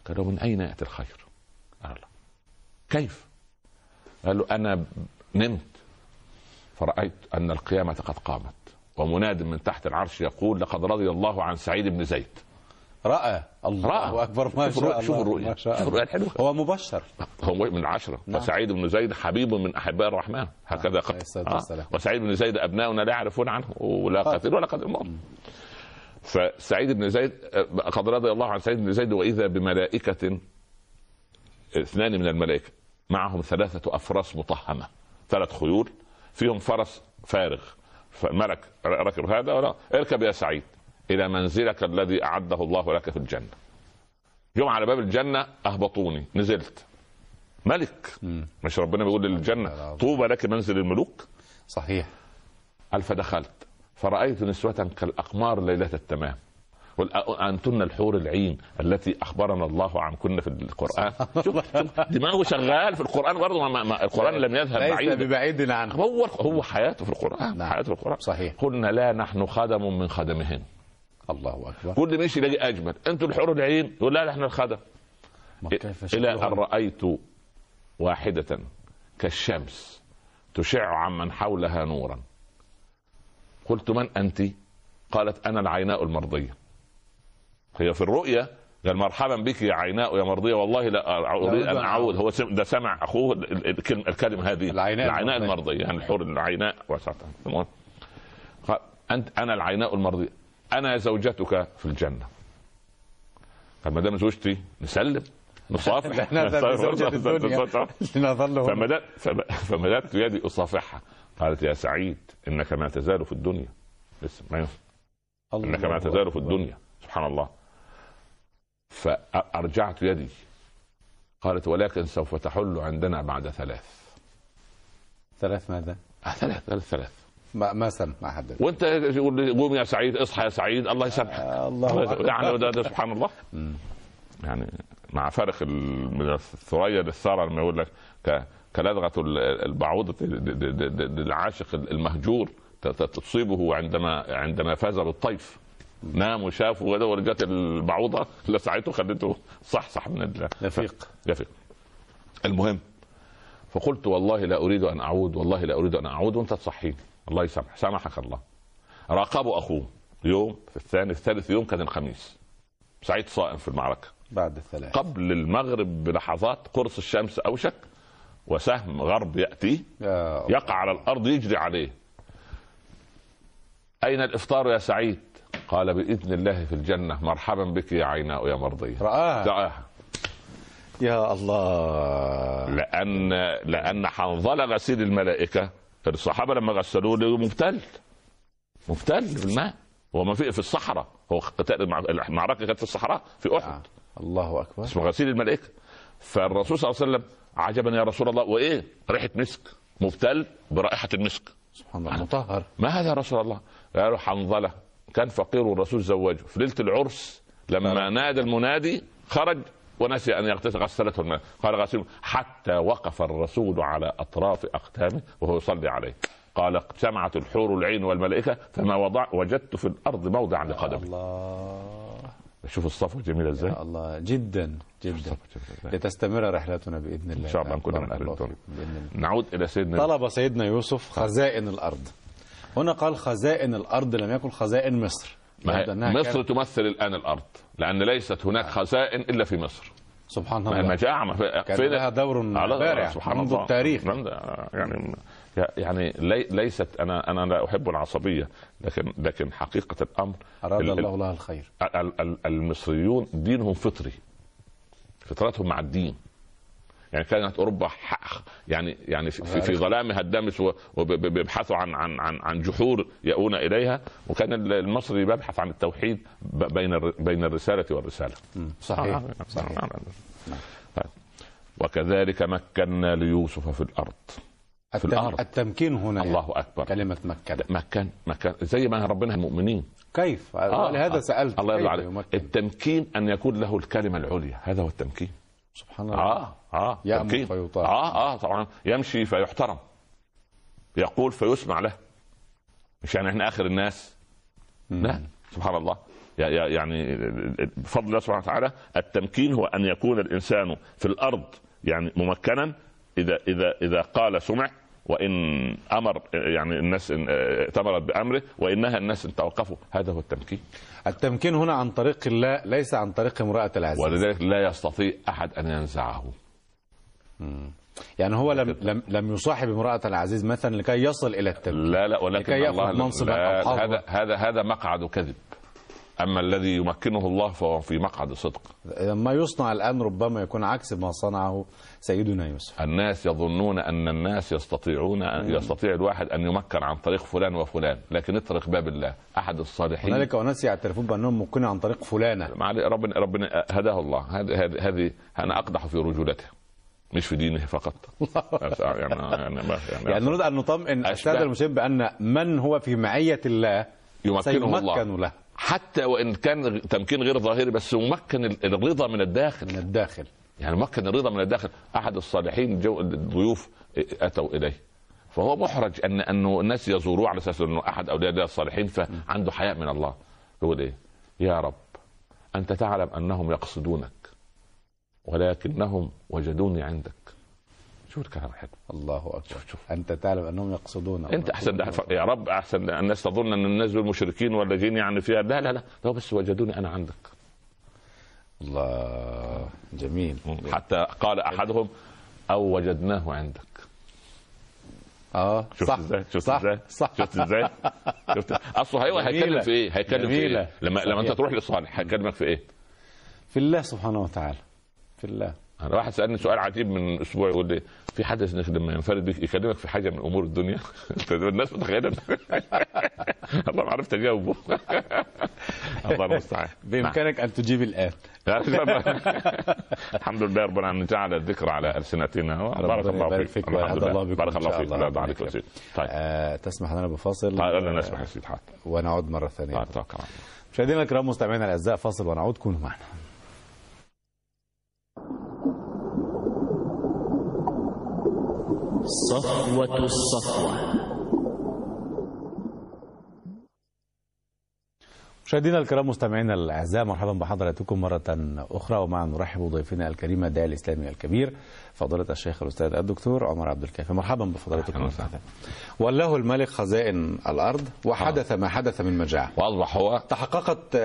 قال له من أين يأتي الخير؟ قال له كيف؟ قال له أنا نمت فرأيت أن القيامة قد قامت ومناد من تحت العرش يقول لقد رضي الله عن سعيد بن زيد. رأى. الله رأى. أكبر ما شاء الله. شوف الرؤيا. شاء شوف الله. الرؤيا الحلوة. هو مبشر. هو من العشرة نعم. وسعيد بن زيد حبيب من أحباء الرحمن. هكذا قال. آه. وسعيد بن زيد أبناؤنا لا يعرفون عنه. ولا قاتل. ولا قاتل الموت فسعيد بن زيد آه، قد رضي الله عن سعيد بن زيد وإذا بملائكة اثنان من الملائكة معهم ثلاثة أفراس مطهمة ثلاث خيول فيهم فرس فارغ. فملك ركب هذا ولا اركب يا سعيد. إلى منزلك الذي أعده الله لك في الجنة. يوم على باب الجنة أهبطوني نزلت. ملك. مش ربنا بيقول للجنة طوبى لك منزل الملوك؟ صحيح. قال فدخلت. فرأيت نسوة كالأقمار ليلة التمام. قل أ- أنتن الحور العين التي أخبرنا الله عنكن في القرآن؟ شوف دماغه شغال في القرآن برضه ما ما القرآن لم يذهب ليس بعيدا ببعيد عنه هو هو حياته في القرآن نعم. حياته في القرآن. صحيح. قلنا لا نحن خدم من خدمهن. الله أكبر. كل ما يمشي يلاقي أجمل. أنتم الحور العين؟ يقول لا نحن الخدم. أن شكلهم؟ رأيت واحدة كالشمس تشع عمن حولها نورا. قلت من أنت؟ قالت أنا العيناء المرضية. هي في الرؤيا؟ قال مرحبا بك يا عيناء يا مرضية. والله لا أريد أن أعود. هو سم- ده سمع أخوه ال- ال- الكلمة, هذه. العيناء العيناء. المرضية. يعني الحور العيناء. وسطها أنت أنا العيناء المرضية. أنا زوجتك في الجنة. قال ما دام زوجتي نسلم نصافح. ذا بزوجة الدنيا. لنظل فمددت فم- فمددت يدي أصافحها. قالت يا سعيد إنك ما تزال في الدنيا. لسه ما ينفع. إنك ما تزال في الدنيا. سبحان الله. فأرجعت يدي. قالت ولكن سوف تحل عندنا بعد ثلاث. ثلاث ماذا؟ آه ثلاث ثلاث ثلاث. ما ما سمع ما حدد. وانت يقول لي قوم يا سعيد اصحى يا سعيد الله يسامحك. آه، الله. يعني ده, ده سبحان الله. يعني مع فرق ال- من الثريا للثرى لما يقول لك ك- كلدغة ال- البعوضة للعاشق المهجور ت- ت- تصيبه عندما عندما فاز بالطيف نام وشاف ورجعت البعوضة لسعته خلته صحصح من يفيق. يفيق. المهم فقلت والله لا أريد أن أعود والله لا أريد أن أعود وأنت تصحيني. الله يسامح. سامحك الله. راقبوا أخوه. يوم في الثاني الثالث يوم كان الخميس. سعيد صائم في المعركة. بعد الثلاث. قبل المغرب بلحظات قرص الشمس أوشك وسهم غرب يأتي يا يقع على الأرض يجري عليه. أين الإفطار يا سعيد؟ قال بإذن الله في الجنة. مرحبا بك يا عيناء يا مرضيه رآها. رآها يا الله. لأن لأن حنظلة غسيل الملائكة. الصحابة لما غسلوه له مبتل. مبتل بالماء هو ما في في الصحراء. هو قتال المع- المعركة كانت في الصحراء في أحد. آه. الله أكبر. اسمه غسيل الملائكة. فالرسول صلى الله عليه وسلم عجبا يا رسول الله. وإيه؟ ريحة مسك. مبتل برائحة المسك. سبحان الله مطهر. ما هذا يا رسول الله؟ قالوا حنظلة. كان فقير والرسول زوجه. في ليله العرس. لما نادى المنادي خرج. ونسي أن يغتسل غسلته الماء. قال غسل حتى وقف الرسول على أطراف أقدامه وهو يصلي عليه. قال سمعت الحور العين والملائكة فما وضع وجدت في الأرض موضعا لقدمي. الله. شوف الصفوه جميله إزاي. الله. جدا جدا. الصفوة جميلة. لتستمر رحلتنا بإذن الله. إن شاء الله نكون من الله الدنيا. نعود إلى سيدنا طلب سيدنا يوسف خزائن الأرض. هنا قال خزائن الأرض لم يكن خزائن مصر. مصر كانت- تمثل الآن الأرض لأن ليست هناك خزائن إلا في مصر. سبحان الله. في- كان لها دور على- بارع سبحان منذ الله. التاريخ. من- يعني يعني لي ليست أنا أنا لا أحب العصبية لكن لكن حقيقة الأمر أراد ال- الله لها الخير. ال- ال- المصريون دينهم فطري. فطرتهم مع الدين. يعني كانت أوروبا يعني يعني في, في- ظلامها الدامس وبيبحثوا عن عن عن عن جحور يأون إليها وكان المصري بيبحث عن التوحيد بين بين الرسالة والرسالة. صحيح. آه، صحيح. آه، آه. طيب. وكذلك مكنا ليوسف في الأرض. في التم... الأرض. التمكين هنا يعني. الله أكبر. كلمة مكن مكن مكن زي ما ربنا المؤمنين. كيف؟ آه، ولهذا آه. سألت الله يرضى عليك؟ التمكين أن يكون له الكلمة العليا. هذا هو التمكين. سبحان الله. آه آه يأمر. فيطاع. آه آه طبعا. يمشي فيحترم. يقول فيسمع له. مش يعني إحنا آخر الناس. لا سبحان الله. يعني بفضل الله سبحانه وتعالى التمكين هو أن يكون الإنسان في الأرض يعني ممكنا اذا اذا إذا قال سمع وإن أمر يعني الناس إن- ائتمرت بأمره وإنها الناس إن توقفوا. هذا هو التمكين. التمكين هنا عن طريق الله ليس عن طريق امرأة العزيز. ولذلك لا يستطيع أحد أن ينزعه. يعني هو لم لم لم يصاحب امرأة العزيز مثلا لكي يصل إلى التمكين. لا لا ولكن لكي الله منصبا لا. هذا هذا هذا مقعد كذب. أما الذي يمكنه الله فهو في مقعد صدق. ما يصنع الآن ربما يكون عكس ما صنعه سيدنا يوسف. الناس يظنون أن الناس يستطيعون أن يستطيع الواحد أن يمكن عن طريق فلان وفلان لكن اترك باب الله. أحد الصالحين هنالك أناس يعترفون بأنهم ممكن عن طريق فلانة. مع ربنا ربنا هداه الله. هذه أنا أقدح في رجولته مش في دينه فقط. يعني يعني ما- يعني, يعني نريد أن نطمئن. السادة المسلمين بأن من هو في معية الله يمكنه الله. له. حتى وإن كان تمكين غير ظاهري بس يمكن الرضا من الداخل. من الداخل. يعني مكن الرضا من الداخل. أحد الصالحين جو الضيوف أتوا إليه. فهو محرج ان انه الناس يزوروه على أساس إنه أحد أولياء الله الصالحين فعنده حياء من الله. يقول إيه؟ يا رب أنت تعلم أنهم يقصدونك ولكنهم وجدوني عندك. الكلام الحلو الله أكبر. شوف. أنت تعلم أنهم يقصدون أنت أحسن يا رب أحسن الناس تظن أن الناس دول مشركين ولا جين يعني فيها. لا لا لا. ده بس وجدوني أنا عندك. الله جميل. حتى قال أحدهم أو وجدناه عندك. آه شفت صح. إزاي؟ شفت صح. إزاي؟ صح. شفت إزاي؟ شفت. اصله هو هيتكلم. في إيه؟ هيتكلم في. إيه؟ لما لما أنت صحيح. تروح لصالح هيكلمك في إيه؟ في الله سبحانه وتعالى. في الله. أنا واحد سالني سؤال عجيب من أسبوع يقول لي في حدث انك لما ينفرد بك يكلمك في حاجة من أمور الدنيا؟ الناس متخيلة. الله ما عرفت أجاوبه. الله المستعان. بإمكانك أن تجيب الآن. الحمد لله ربنا أن جعل الذكر على ألسنتنا. بارك الله يبارك فيك فيك الحمد ويهدى لله. الله بارك الله فيك. الله. يكرمك. وسيم طيب. آه تسمح لنا بفاصل؟ طيب أنا نسمح يا سيدي. ونعود مرة ثانية. طيب الله. مشاهدينا الكرام مستمعينا الأعزاء فاصل ونعود. كونوا معنا. صفوة الصفوة. مشاهدينا الكرام مستمعينا الأعزاء مرحبا بحضراتكم مرة أخرى. ومع نرحب بضيفنا الكريم الداعي الإسلامي الكبير فضيلة الشيخ الأستاذ الدكتور عمر عبد الكافي. مرحبا بفضيلتكم أهلا وسهلا. والله الملك خزائن الأرض وحدث ما حدث من مجاعة. واصبح هو. تحققت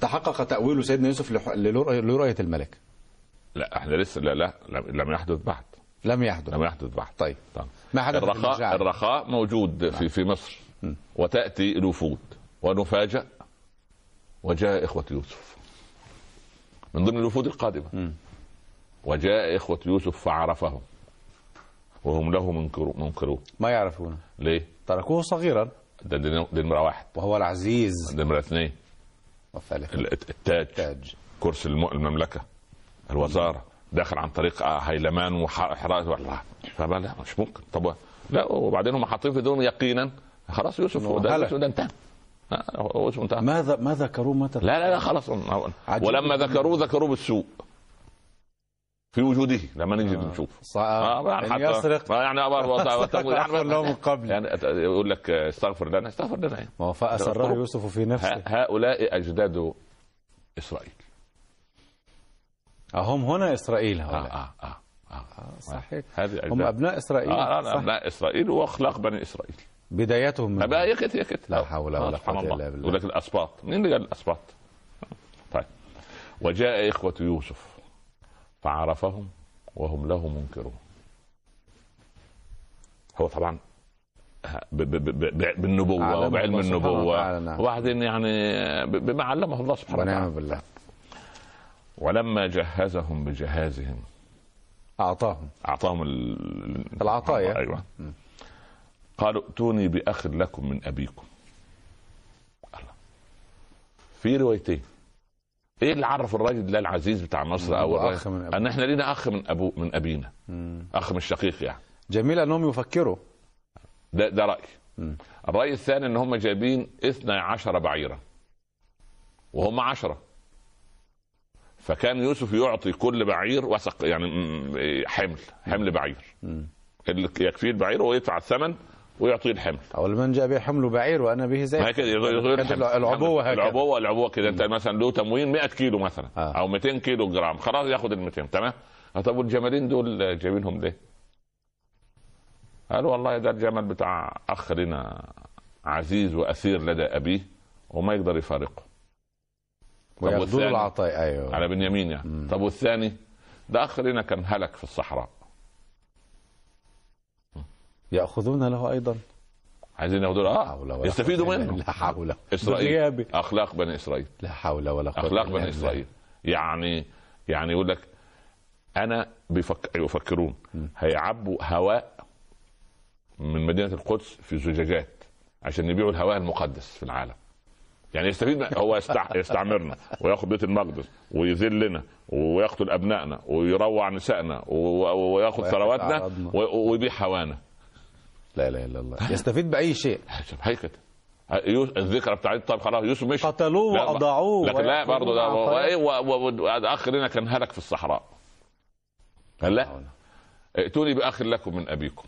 تحقق تأويل سيدنا يوسف لرؤية الملك. لا إحنا لسه لا لا لم يحدث بعد. لم يحدث. لم يحدث بعد طيب طيب. ما حدث الرخاء؟ الرخاء موجود في في مصر. وتأتي الوفود. ونفاجأ وجاء إخوة يوسف. من ضمن الوفود القادمة. وجاء إخوة يوسف فعرفهم. وهم له منكرو- منكرون. ما يعرفون ليه؟ تركوه صغيرا. ده نمره واحد. وهو العزيز. نمره اثنين. التاج. تاج كرسي الم- المملكة. الوزارة. داخل عن طريق آه، هيلمان وحرائق والله فما لا مش ممكن. طب لا وبعدين هم حاطين في ذهنهم يقينا. خلاص يوسف ده, انتهى. آه، انتهى. ماذا ما ذكروه متى؟ لا لا لا خلاص. ولما ذكروه ذكروه بالسوء. في وجوده لما نيجي نشوف ص... يعني حتى- يسرق. آه، يعني له من قبل. يعني يقول لك آه، استغفر لنا استغفر لنا؟ ما هو فأسره يوسف في نفسه. هؤلاء أجداد إسرائيل. هم هنا إسرائيل آه هؤلاء آه آه آه. صحيح هم. أبناء إسرائيل آه لا صح. أبناء إسرائيل وأخلاق بني إسرائيل بدايتهم من أبا يكت يكت لا حول ولا آه، قوة. إلا بالله. يقول لك الأسباط مين اللي قال الأسباط؟ طيب وجاء إخوة يوسف فعرفهم وهم له منكرون هو طبعا ب- ب- ب- ب- بالنبوة وبعلم النبوة. وبعدين يعني بما علمه الله سبحانه ونعم وتعالى بالله ولما جهزهم بجهازهم. أعطاهم. أعطاهم ال- العطايا. أيوه. قالوا ائتوني بأخ لكم من أبيكم. الله. في روايتين. إيه اللي عرف الراجل ده العزيز بتاع مصر أو أخ الراجل من. أن إحنا لينا أخ من ابو من أبينا. مم. أخ من الشقيق يعني. جميل أنهم يفكروا. ده ده رأي. الرأي الثاني إن هم جايبين 12 بعيرا وهم عشرة. فكان يوسف يعطي كل بعير وثق يعني حمل حمل بعير. اللي يكفيه البعير ويدفع الثمن ويعطيه الحمل. أو لمن جاء به حمل بعير وأنا به كانت الحمل. العبوة هكذا. العبوة العبوة كده. أنت مثلا له تموين 100 كيلو مثلا آه. أو 200 كيلو جرام. خلاص ياخد ال 200 تمام؟ طب والجمالين دول جايبينهم ليه؟ قالوا والله ده الجمل بتاع أخ لنا عزيز وأثير لدى أبيه وما يقدر يفارقه. وياخذون والثاني؟ العطايا أيوه. على بنيامين يعني. مم. طب والثاني؟ ده اخ لنا كان هلك في الصحراء. يأخذون له أيضا. عايزين ياخدوا لا آه يستفيدوا منه. لا حول إسرائيل. أخلاق بني إسرائيل. لا حول ولا قوة أخلاق بني. إسرائيل. يعني يعني يقول لك أنا بيفك... يفكرون. هيعبوا هواء من مدينة القدس في زجاجات عشان يبيعوا الهواء المقدس في العالم. يعني يستفيد هو يستع... يستعمرنا وياخذ بيت المقدس ويذلنا ويقتل أبنائنا ويروع نسائنا و... وياخذ ويحرق ثرواتنا. و... ويبيع هوانا لا إله إلا الله. يستفيد بأي شيء. هي كده الذكرى بتاعت طب خلاص يوسف مشي. قتلوه وأضاعوه لكن لا برضه ده عطايا. و- و- و- و- أخ لنا كان هلك في الصحراء. قال لا. ائتوني بأخ لكم من أبيكم.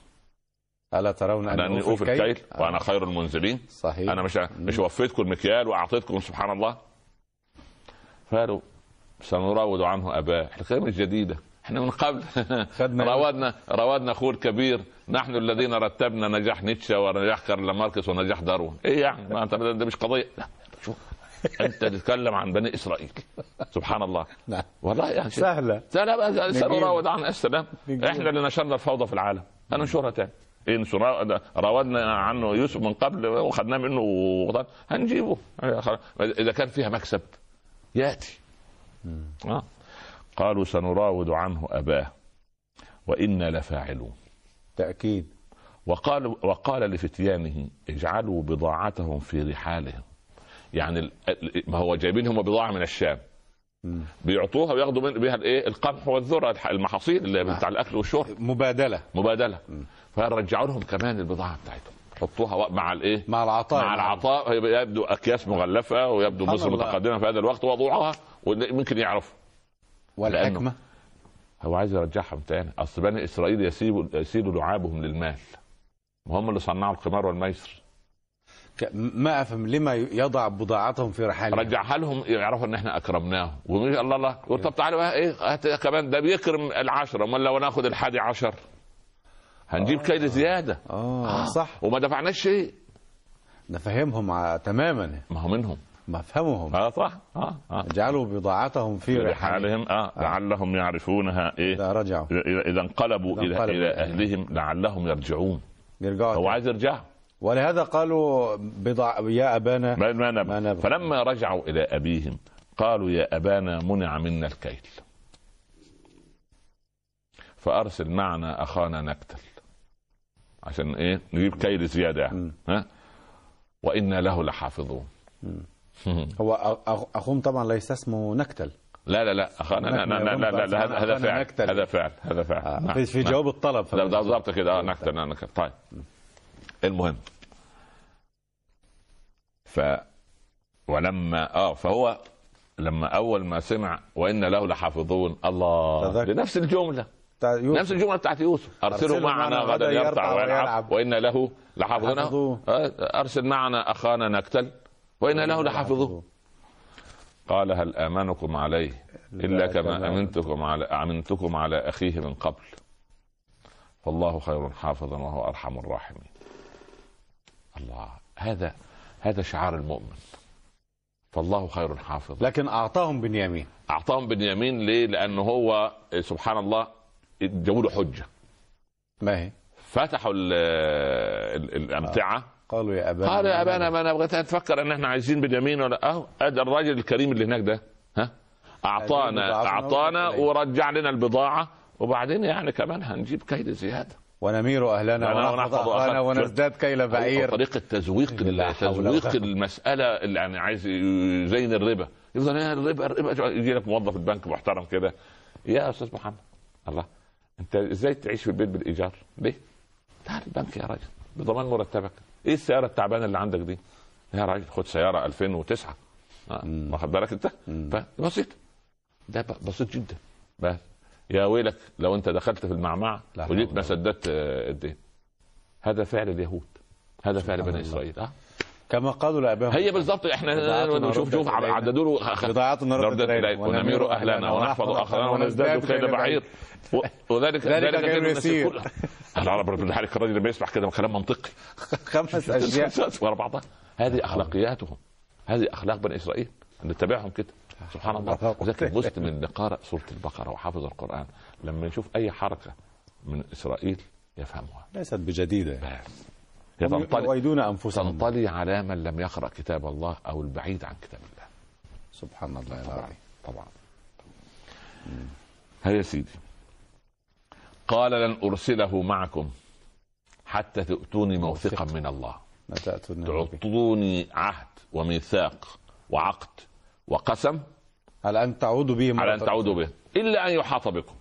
ألا ترون أنا أني أوفي الكيل؟ وأنا خير المنزلين. صحيح. أنا مش مش وفيتكم المكيال وأعطيتكم سبحان الله. قالوا سنراود عنه أباه. الحكاية مش جديدة. إحنا من قبل. خدنا راودنا راودنا أخوه الكبير. نحن الذين رتبنا نجاح نيتشه ونجاح كارل ماركس ونجاح داروين. إيه يعني ما انت ده مش قضية. لا شوف أنت تتكلم عن بني إسرائيل. سبحان الله. نعم. والله شيء سهلة. نجيب. سنراود عن السلام. إحنا اللي نشرنا الفوضى في العالم. هننشرها تاني. إن راودنا عنه يوسف من قبل وخدناه منه هنجيبه. إذا كان فيها مكسب يأتي. آه. قالوا سنراود عنه أباه وإنا لفاعلون. تأكيد. وقال وقال لفتيانه اجعلوا بضاعتهم في رحالهم. يعني ما هو جايبين هم بضاعة من الشام. بيعطوها وياخدوا بها الايه القمح والذرة المحاصيل اللي بتاع الأكل والشرب. مبادلة. مبادلة. فرجعوا لهم كمان البضاعة بتاعتهم. حطوها مع الإيه؟ مع العطاء. مع العطاء. يبدو أكياس مغلفة ويبدو مصر. متقدمة في هذا الوقت وضعوها وممكن يعرفوا. والحكمة. هو عايز يرجعهم تاني. أصل بني إسرائيل يسيبوا يسيلوا لعابهم للمال. هم اللي صنعوا القمار والميسر. ما أفهم لما يضع بضاعتهم في رحالهم. رجعها لهم يعرفوا إن إحنا أكرمناهم. ومش الله الله. طب تعالوا إيه؟ كمان ده بيكرم العشرة. أمال لو ناخد الحادي عشر؟ هنجيب كيل زيادة. آه صح. وما دفعناش شيء. نفهمهم ع- تماما. ما هو منهم. مفهمهم آه صح. آه آه. جعلوا بضاعتهم في رحالهم رحالهم آه لعلهم يعرفونها إيه؟ إذا رجعوا. اذا إذا انقلبوا إذا إلى انقلبوا. إلى أهلهم لعلهم يرجعون. يرجعوا هو تاني. عايز يرجع. ولهذا قالوا بضاع يا أبانا ما ما ما نبغى نبغى. فلما رجعوا إلى أبيهم قالوا يا أبانا منع منا الكيل. فأرسل معنا أخانا نكتل. عشان إيه؟ نجيب كيل زيادة. يعني. ها؟ وإنا له لحافظون. هو أخوهم طبعا ليس اسمه نكتل. لا لا لا. اخانا لا لا لا لا, لا, لا هذا فعل. نكتل. هذا فعل هذا فعل. آه، نعم، في, نعم. جواب الطلب. ده بالضبط كده. آه نكتل آه، نكتل. طيب. المهم. ف ولما آه فهو لما أول ما سمع وان له لحافظون الله. لنفس الجملة. نفس الجملة بتاعت يوسف. ارسلوا معنا غدا يرتع ويلعب. وإن له لحافظون. آه، أرسل معنا أخانا نكتل. وإن له لحافظون قال هل آمنكم عليه إلا كما كما- آمنتكم على آمنتكم على أخيه من قبل؟ فالله خير حافظا وهو أرحم الراحمين. الله هذا هذا شعار المؤمن. فالله خير حافظ. لكن أعطاهم بنيامين. أعطاهم بنيامين ليه؟ لأنه هو سبحان الله جابوا له حجة. ما هي؟ فتحوا ال ال الأمتعة. قالوا يا أبانا قال يا أبانا ما أنا بغيت اتفكر إن إحنا عايزين بنيامين ولا أهو ادي الراجل الكريم اللي هناك ده ها؟ اعطانا أعطانا. ورجع لنا البضاعة وبعدين يعني كمان هنجيب كيد زيادة. ونمير أهلنا ونحفظ اخانا أخانا. ونزداد كيل بعير. طريقة تزويق تزويق. المسألة اللي يعني عايز يزين الربا. يفضل الربا الربا يجي لك موظف البنك محترم كده. يا أستاذ محمد الله. أنت إزاي تعيش في البيت بالإيجار؟ ليه؟ تعال البنك يا راجل بضمان مرتبك. إيه السيارة التعبانة اللي عندك دي؟ يا راجل خد سيارة 2009 آه، واخد بالك أنت؟ بسيط. ده بسيط جدا. بس. يا ويلك لو أنت دخلت في حول وجيت ما سددت آه، الدين. هذا فعل اليهود. هذا فعل بني إسرائيل. آه. كما قالوا لأباهم. هي بالظبط إحنا شوف شوف. عددوا له إلينا. إليك ونمير أهلنا ونحفظ اخرنا ونزداد كيل بعير وذلك ذلك غير يسير. العرب رب الحالك الراجل لما يسمع كده كلام منطقي. خمس أشياء. ورا بعضها. هذه أخلاقياتهم. هذه أخلاق بني إسرائيل. نتبعهم كده. سبحان الله. وذلك المسلم اللي قارئ سورة البقرة وحافظ القرآن لما يشوف أي حركة من إسرائيل يفهمها. ليست بجديدة. هي هم تنطلي يؤيدون أنفسهم. تنطلي على من لم يقرأ كتاب الله أو البعيد عن كتاب الله. سبحان الله العظيم طبعا. هيا سيدي. قال لن أرسله معكم حتى تؤتوني موثقا من الله. تعطوني عهد وميثاق وعقد وقسم. على أن تعودوا به على أن تعودوا به. إلا أن يحاط بكم.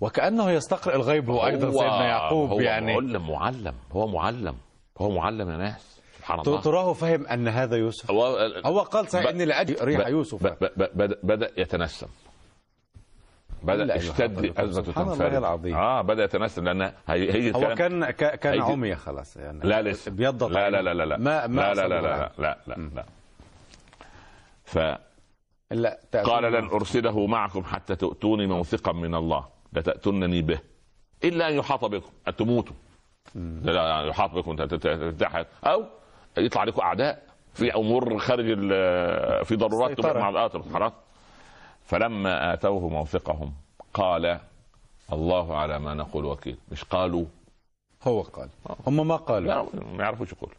وكأنه يستقرا الغيب هو أيضا سيدنا يعقوب هو يعني. معلم معلم هو معلم هو معلم يا ناس. سبحان الله. تراه فهم أن هذا يوسف. هو هو قال صحيح إني لأجد ريح يوسف. ب- ب- ب- بدأ بدأ يتنسم أن يشتد الله تنفرد العظيم. آه بدأ يتنسم لأن هي هي هو كان كان عمي خلاص يعني. لا لسه. بيضت لا لا لا لا لا. ما ما لا لا لا لا. لا لا لا, لا. فقال لا تأتون لن أرسله معكم حتى تؤتوني موثقا من الله. لتاتونني به. إلا أن يحاط بكم. ان تموتوا لا يحاط بكم. أو يطلع عليكم أعداء في أمور خارج في ضرورات. تبقى مع الآتر خلاص فلما اتوه موثقهم قال الله على ما نقول وكيل. مش قالوا؟ هو قال. هم ما قالوا. لا ما يعرفوش يقولوا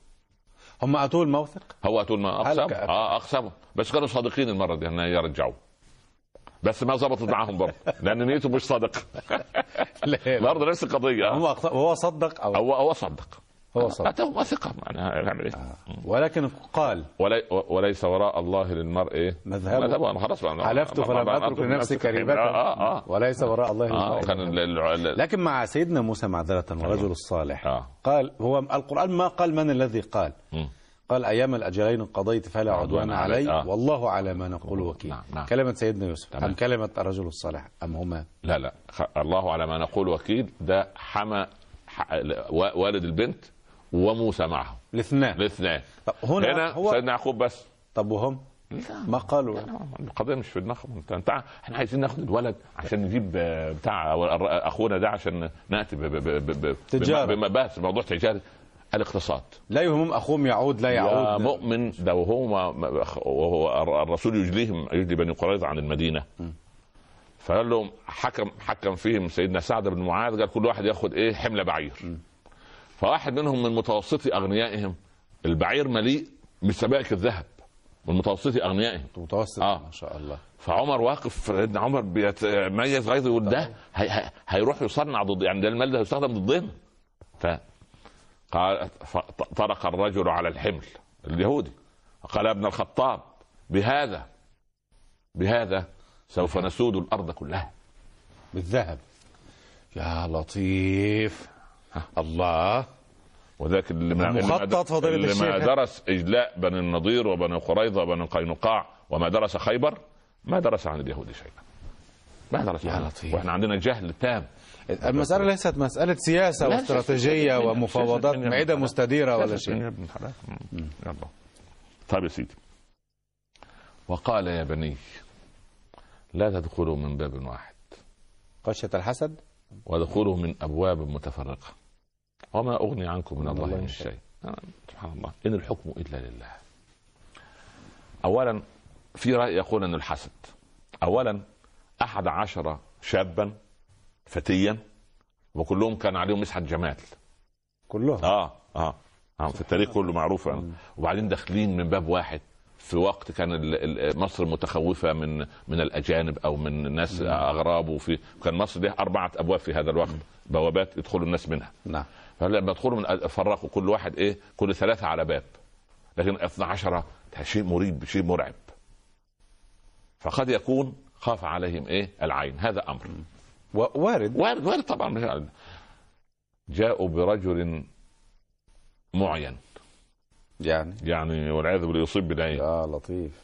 هم أتوا الموثق؟ هو ما هل اقسم آه أقسموا. بس كانوا صادقين المرة دي انه يرجعوا. بس ما ظبطت معاهم برضه لأن نيته مش صادق. لا. برضه نفس القضية. آه. أخطأ- هو صدق أو هو هو صدق. هو صدق. اتوه ثقة. معناها يعمل إيه ولكن قال ولي وليس وراء الله للمرء إيه. مذهبه. أنا خلاص حلفت فلم أترك لنفسي كريمه آه آه وليس وراء الله ال- ال- ال- لكن مع سيدنا موسى معذرة والرجل الصالح آه. قال هو القرآن ما قال من الذي قال. مم. قال أيام الأجلين قضيت فلا عدوان علي آه. والله على ما نقول وكيل. نعم، نعم. كلمة سيدنا يوسف تمام. أم كلمة الرجل الصالح أم هما؟ لا لا. الله على ما نقول وكيل. ده حمى والد البنت وموسى معه. الاثنان. الاثنين طب هنا هنا هو سيدنا يعقوب بس. طب وهم؟ ما قالوا؟ القضية مش في دماغهم. انت إحنا عايزين ناخد الولد عشان نجيب آه، بتاع الر- أخونا ده عشان نأتي ب- ب- ب- ب- تجارة. بما بس موضوع تجاري الاقتصاد. لا يهمهم أخوهم يعود لا يا يعود مؤمن ده وهو ما- ما- وهو الر- الرسول يجليهم يجلي بني قريظة عن المدينة. فقال لهم حكم حكم فيهم سيدنا سعد بن معاذ قال كل واحد ياخد إيه؟ حمله بعير. فواحد منهم من متوسطي أغنيائهم البعير مليء بسبائك الذهب من متوسطي أغنيائهم. متوسط آه. ما شاء الله. فعمر واقف سيدنا عمر بيتميز غيظه يقول ده هي هي هيروح يصنع ضد يعني ده المال ده هيستخدم ضدنا. ف قال طرق الرجل على الحمل اليهودي. قال ابن الخطاب بهذا بهذا سوف نسود الأرض كلها بالذهب. يا لطيف. الله. وذاك اللي ما ما- مخطط فضيلة اللي ما الشيخ. درس إجلاء بني النضير وبني قريظة وبني قينقاع وما درس خيبر ما درس عن اليهود شيئا. عنه. لطيف. وإحنا عندنا جهل تام المسألة ليست مسألة سياسة واستراتيجية. ومفاوضات. معدة مستديرة ولا شيء يا ابن الحلال. يلا طيب يا سيدي وقال يا بني لا تدخلوا من باب واحد خشية الحسد وادخلوا من ابواب متفرقه وما اغني عنكم من الله من شيء آه، سبحان الله ان الحكم الا لله اولا في راي يقول ان الحسد اولا أحد عشر شابا فتيا وكلهم كان عليهم مسحة جمال. كلهم؟ آه آه, آه في التاريخ كله معروف. يعني. وبعدين داخلين من باب واحد. في وقت كان مصر متخوفة من من الأجانب أو من ناس أغراب. وفي كان مصر ليها أربعة أبواب في هذا الوقت. بوابات يدخلوا الناس منها. نعم. فلما يدخلوا من فرقوا كل واحد إيه كل ثلاثة على باب. لكن 12 شيء مريب شيء مرعب. فقد يكون خاف عليهم إيه؟ العين. هذا أمر. وارد. وارد وارد طبعا. مش. جاءوا برجل معين. يعني؟ يعني والعياذ بالله يصيب بالعين يا لطيف.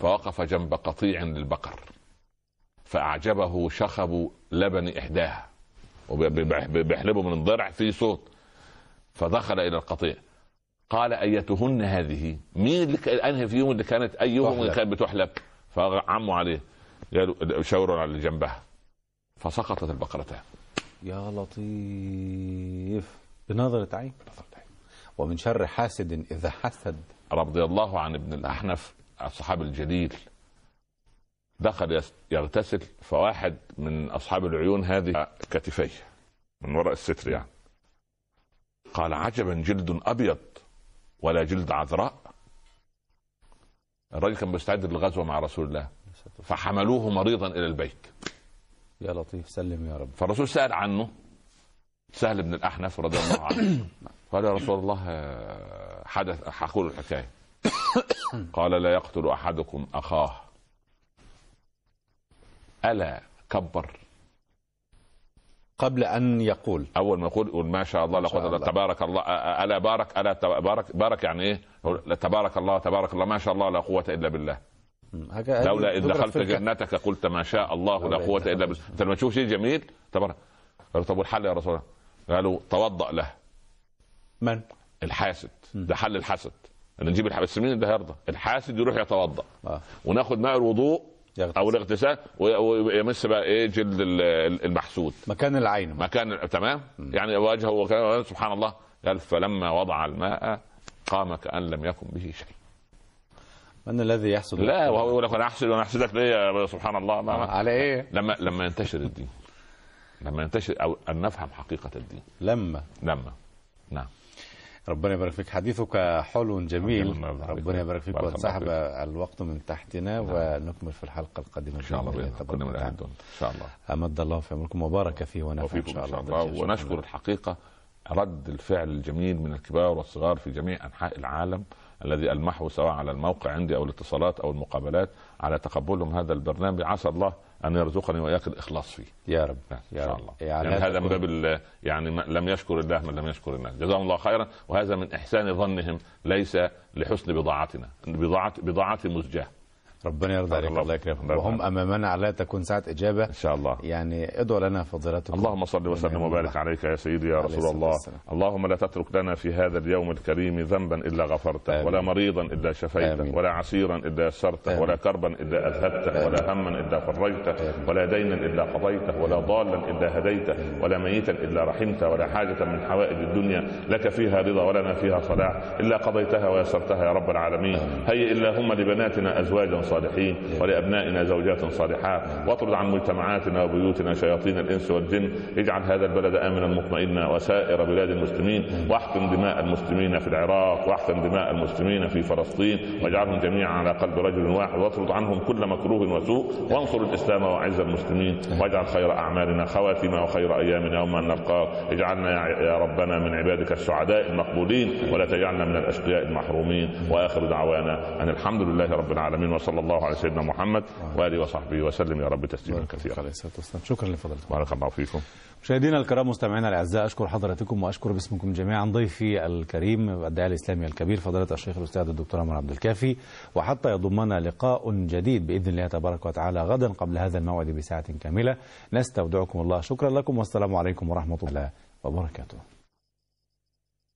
فوقف جنب قطيع للبقر. فأعجبه شخب لبن إحداها. وبيحلبه من الضرع في صوت. فدخل إلى القطيع. قال أيتهن هذه؟ مين اللي أنهي فيهم اللي كانت؟ أيهم اللي. كانت بتحلب؟ فعموا عليه. قالوا شاوروا على اللي جنبها. فسقطت البقرتان. يا لطيف. بنظرة عين. ومن شر حاسد إذا حسد. رضي الله عن ابن الأحنف الصحابي الجليل. دخل يغتسل فواحد من أصحاب العيون هذه كتفيه من وراء الستر يعني. قال عجبا جلد أبيض ولا جلد عذراء. الراجل كان مستعد للغزوة مع رسول الله. فحملوه مريضا إلى البيت. يا لطيف سلم يا رب. فالرسول سأل عنه سهل بن الأحنف رضي الله عنه. قال يا رسول الله آه، حدث حقول الحكاية. قال لا يقتل أحدكم أخاه. ألا كبر. قبل أن يقول. أول ما يقول ما شاء الله لا. تبارك الله أ- ألا بارك ألا تبارك بارك يعني يقول تبارك الله تبارك الله ما شاء الله لا قوة إلا بالله. لولا إذ دخلت. جنتك قلت ما شاء الله لا قوة إلا بالله. أنت لما تشوف شيء جميل؟ تبارك قالوا طب والحل يا رسول الله؟ قالوا توضأ له. من؟ الحاسد. ده حل الحسد ان نجيب الحسد بس مين اللي هيرضى؟ الحاسد يروح يتوضأ. آه. وناخد ماء الوضوء يغتسل. أو الاغتسال وي- ويمس بقى إيه جلد ال- ال- المحسود. مكان العين. مكان تمام؟ يعني وجهه سبحان الله. قال فلما وضع الماء قام كأن لم يكن به شيء. من الذي يحسد لا وهو يقول لك أنا احسد وأنا احسدك ليه سبحان الله ما ما. على إيه؟ لما لما ينتشر الدين. لما ينتشر أو أن نفهم حقيقة الدين. لما. لما. نعم. ربنا يبارك فيك. حديثك حلو جميل. ربنا يبارك فيك. وانسحب. الوقت من تحتنا ونكمل في الحلقة القادمة إن شاء الله بإذن الله. إن شاء الله. أمد الله في عمركم وبارك فيه ونفع إن شاء الله. الله. ونشكر الحقيقة رد الفعل الجميل من الكبار والصغار في جميع أنحاء العالم. الذي المحه سواء على الموقع عندي أو الاتصالات أو المقابلات على تقبلهم هذا البرنامج. عسى الله أن يرزقني واياك الاخلاص فيه. يا رب. ان يا شاء رب. الله. يعني يعني هذا من باب يعني لم يشكر الله من لم يشكر الناس. جزاهم الله خيرا. وهذا من إحسان ظنهم ليس لحسن بضاعتنا بضاعه بضاعتي مزجاة. ربنا يرضى عليك الله- يكرمك وهم. أمامنا على تكون ساعة إجابة إن شاء الله يعني ادعوا لنا فضيلتكم اللهم صل وسلم وبارك. عليك يا سيدي يا رسول الله والسلام. اللهم لا تترك لنا في هذا اليوم الكريم ذنبا إلا غفرته آمين. ولا مريضا إلا شفيته آمين. ولا عسيرا إلا يسرته آمين. ولا كربا إلا أذهبته ولا هما إلا فرجته ولا دينا إلا قضيته ولا ضالا إلا هديته ولا ميتا إلا رحمته ولا حاجة من حوائج الدنيا لك فيها رضا ولنا فيها صلاح إلا قضيتها ويسرتها يا رب العالمين هيئ اللهم لبناتنا أزواجا صالحين ولأبنائنا زوجات صالحات. واطرد عن مجتمعاتنا وبيوتنا شياطين الإنس والجن. اجعل هذا البلد آمنا مطمئنا وسائر بلاد المسلمين. واحقن دماء المسلمين في العراق واحقن دماء المسلمين في فلسطين. واجعلهم جميعا على قلب رجل واحد. واطرد عنهم كل مكروه وسوء. وانصر الإسلام وأعز المسلمين. واجعل خير أعمالنا خواتم وخير أيامنا يوم ان نلقاك اجعلنا يا- يا ربنا من عبادك السعداء المقبولين. ولا تجعلنا من الأشقياء المحرومين. وآخر دعوانا أن الحمد لله رب العالمين. وصلى الله على سيدنا محمد وآله وصحبه وسلم. يا رب تسليما كثيرا. عليه الصلاة والسلام. شكرا لفضيلتكم بارك الله فيكم. مشاهدينا الكرام مستمعينا الأعزاء أشكر حضراتكم وأشكر باسمكم جميعا. ضيفي الكريم الداعي الإسلامي الكبير فضيلة الشيخ الأستاذ الدكتور عمر عبد الكافي. وحتى يضمنا لقاء جديد بإذن الله تبارك وتعالى غدا قبل هذا الموعد بساعة كاملة. نستودعكم الله. شكرا لكم والسلام عليكم ورحمة الله وبركاته.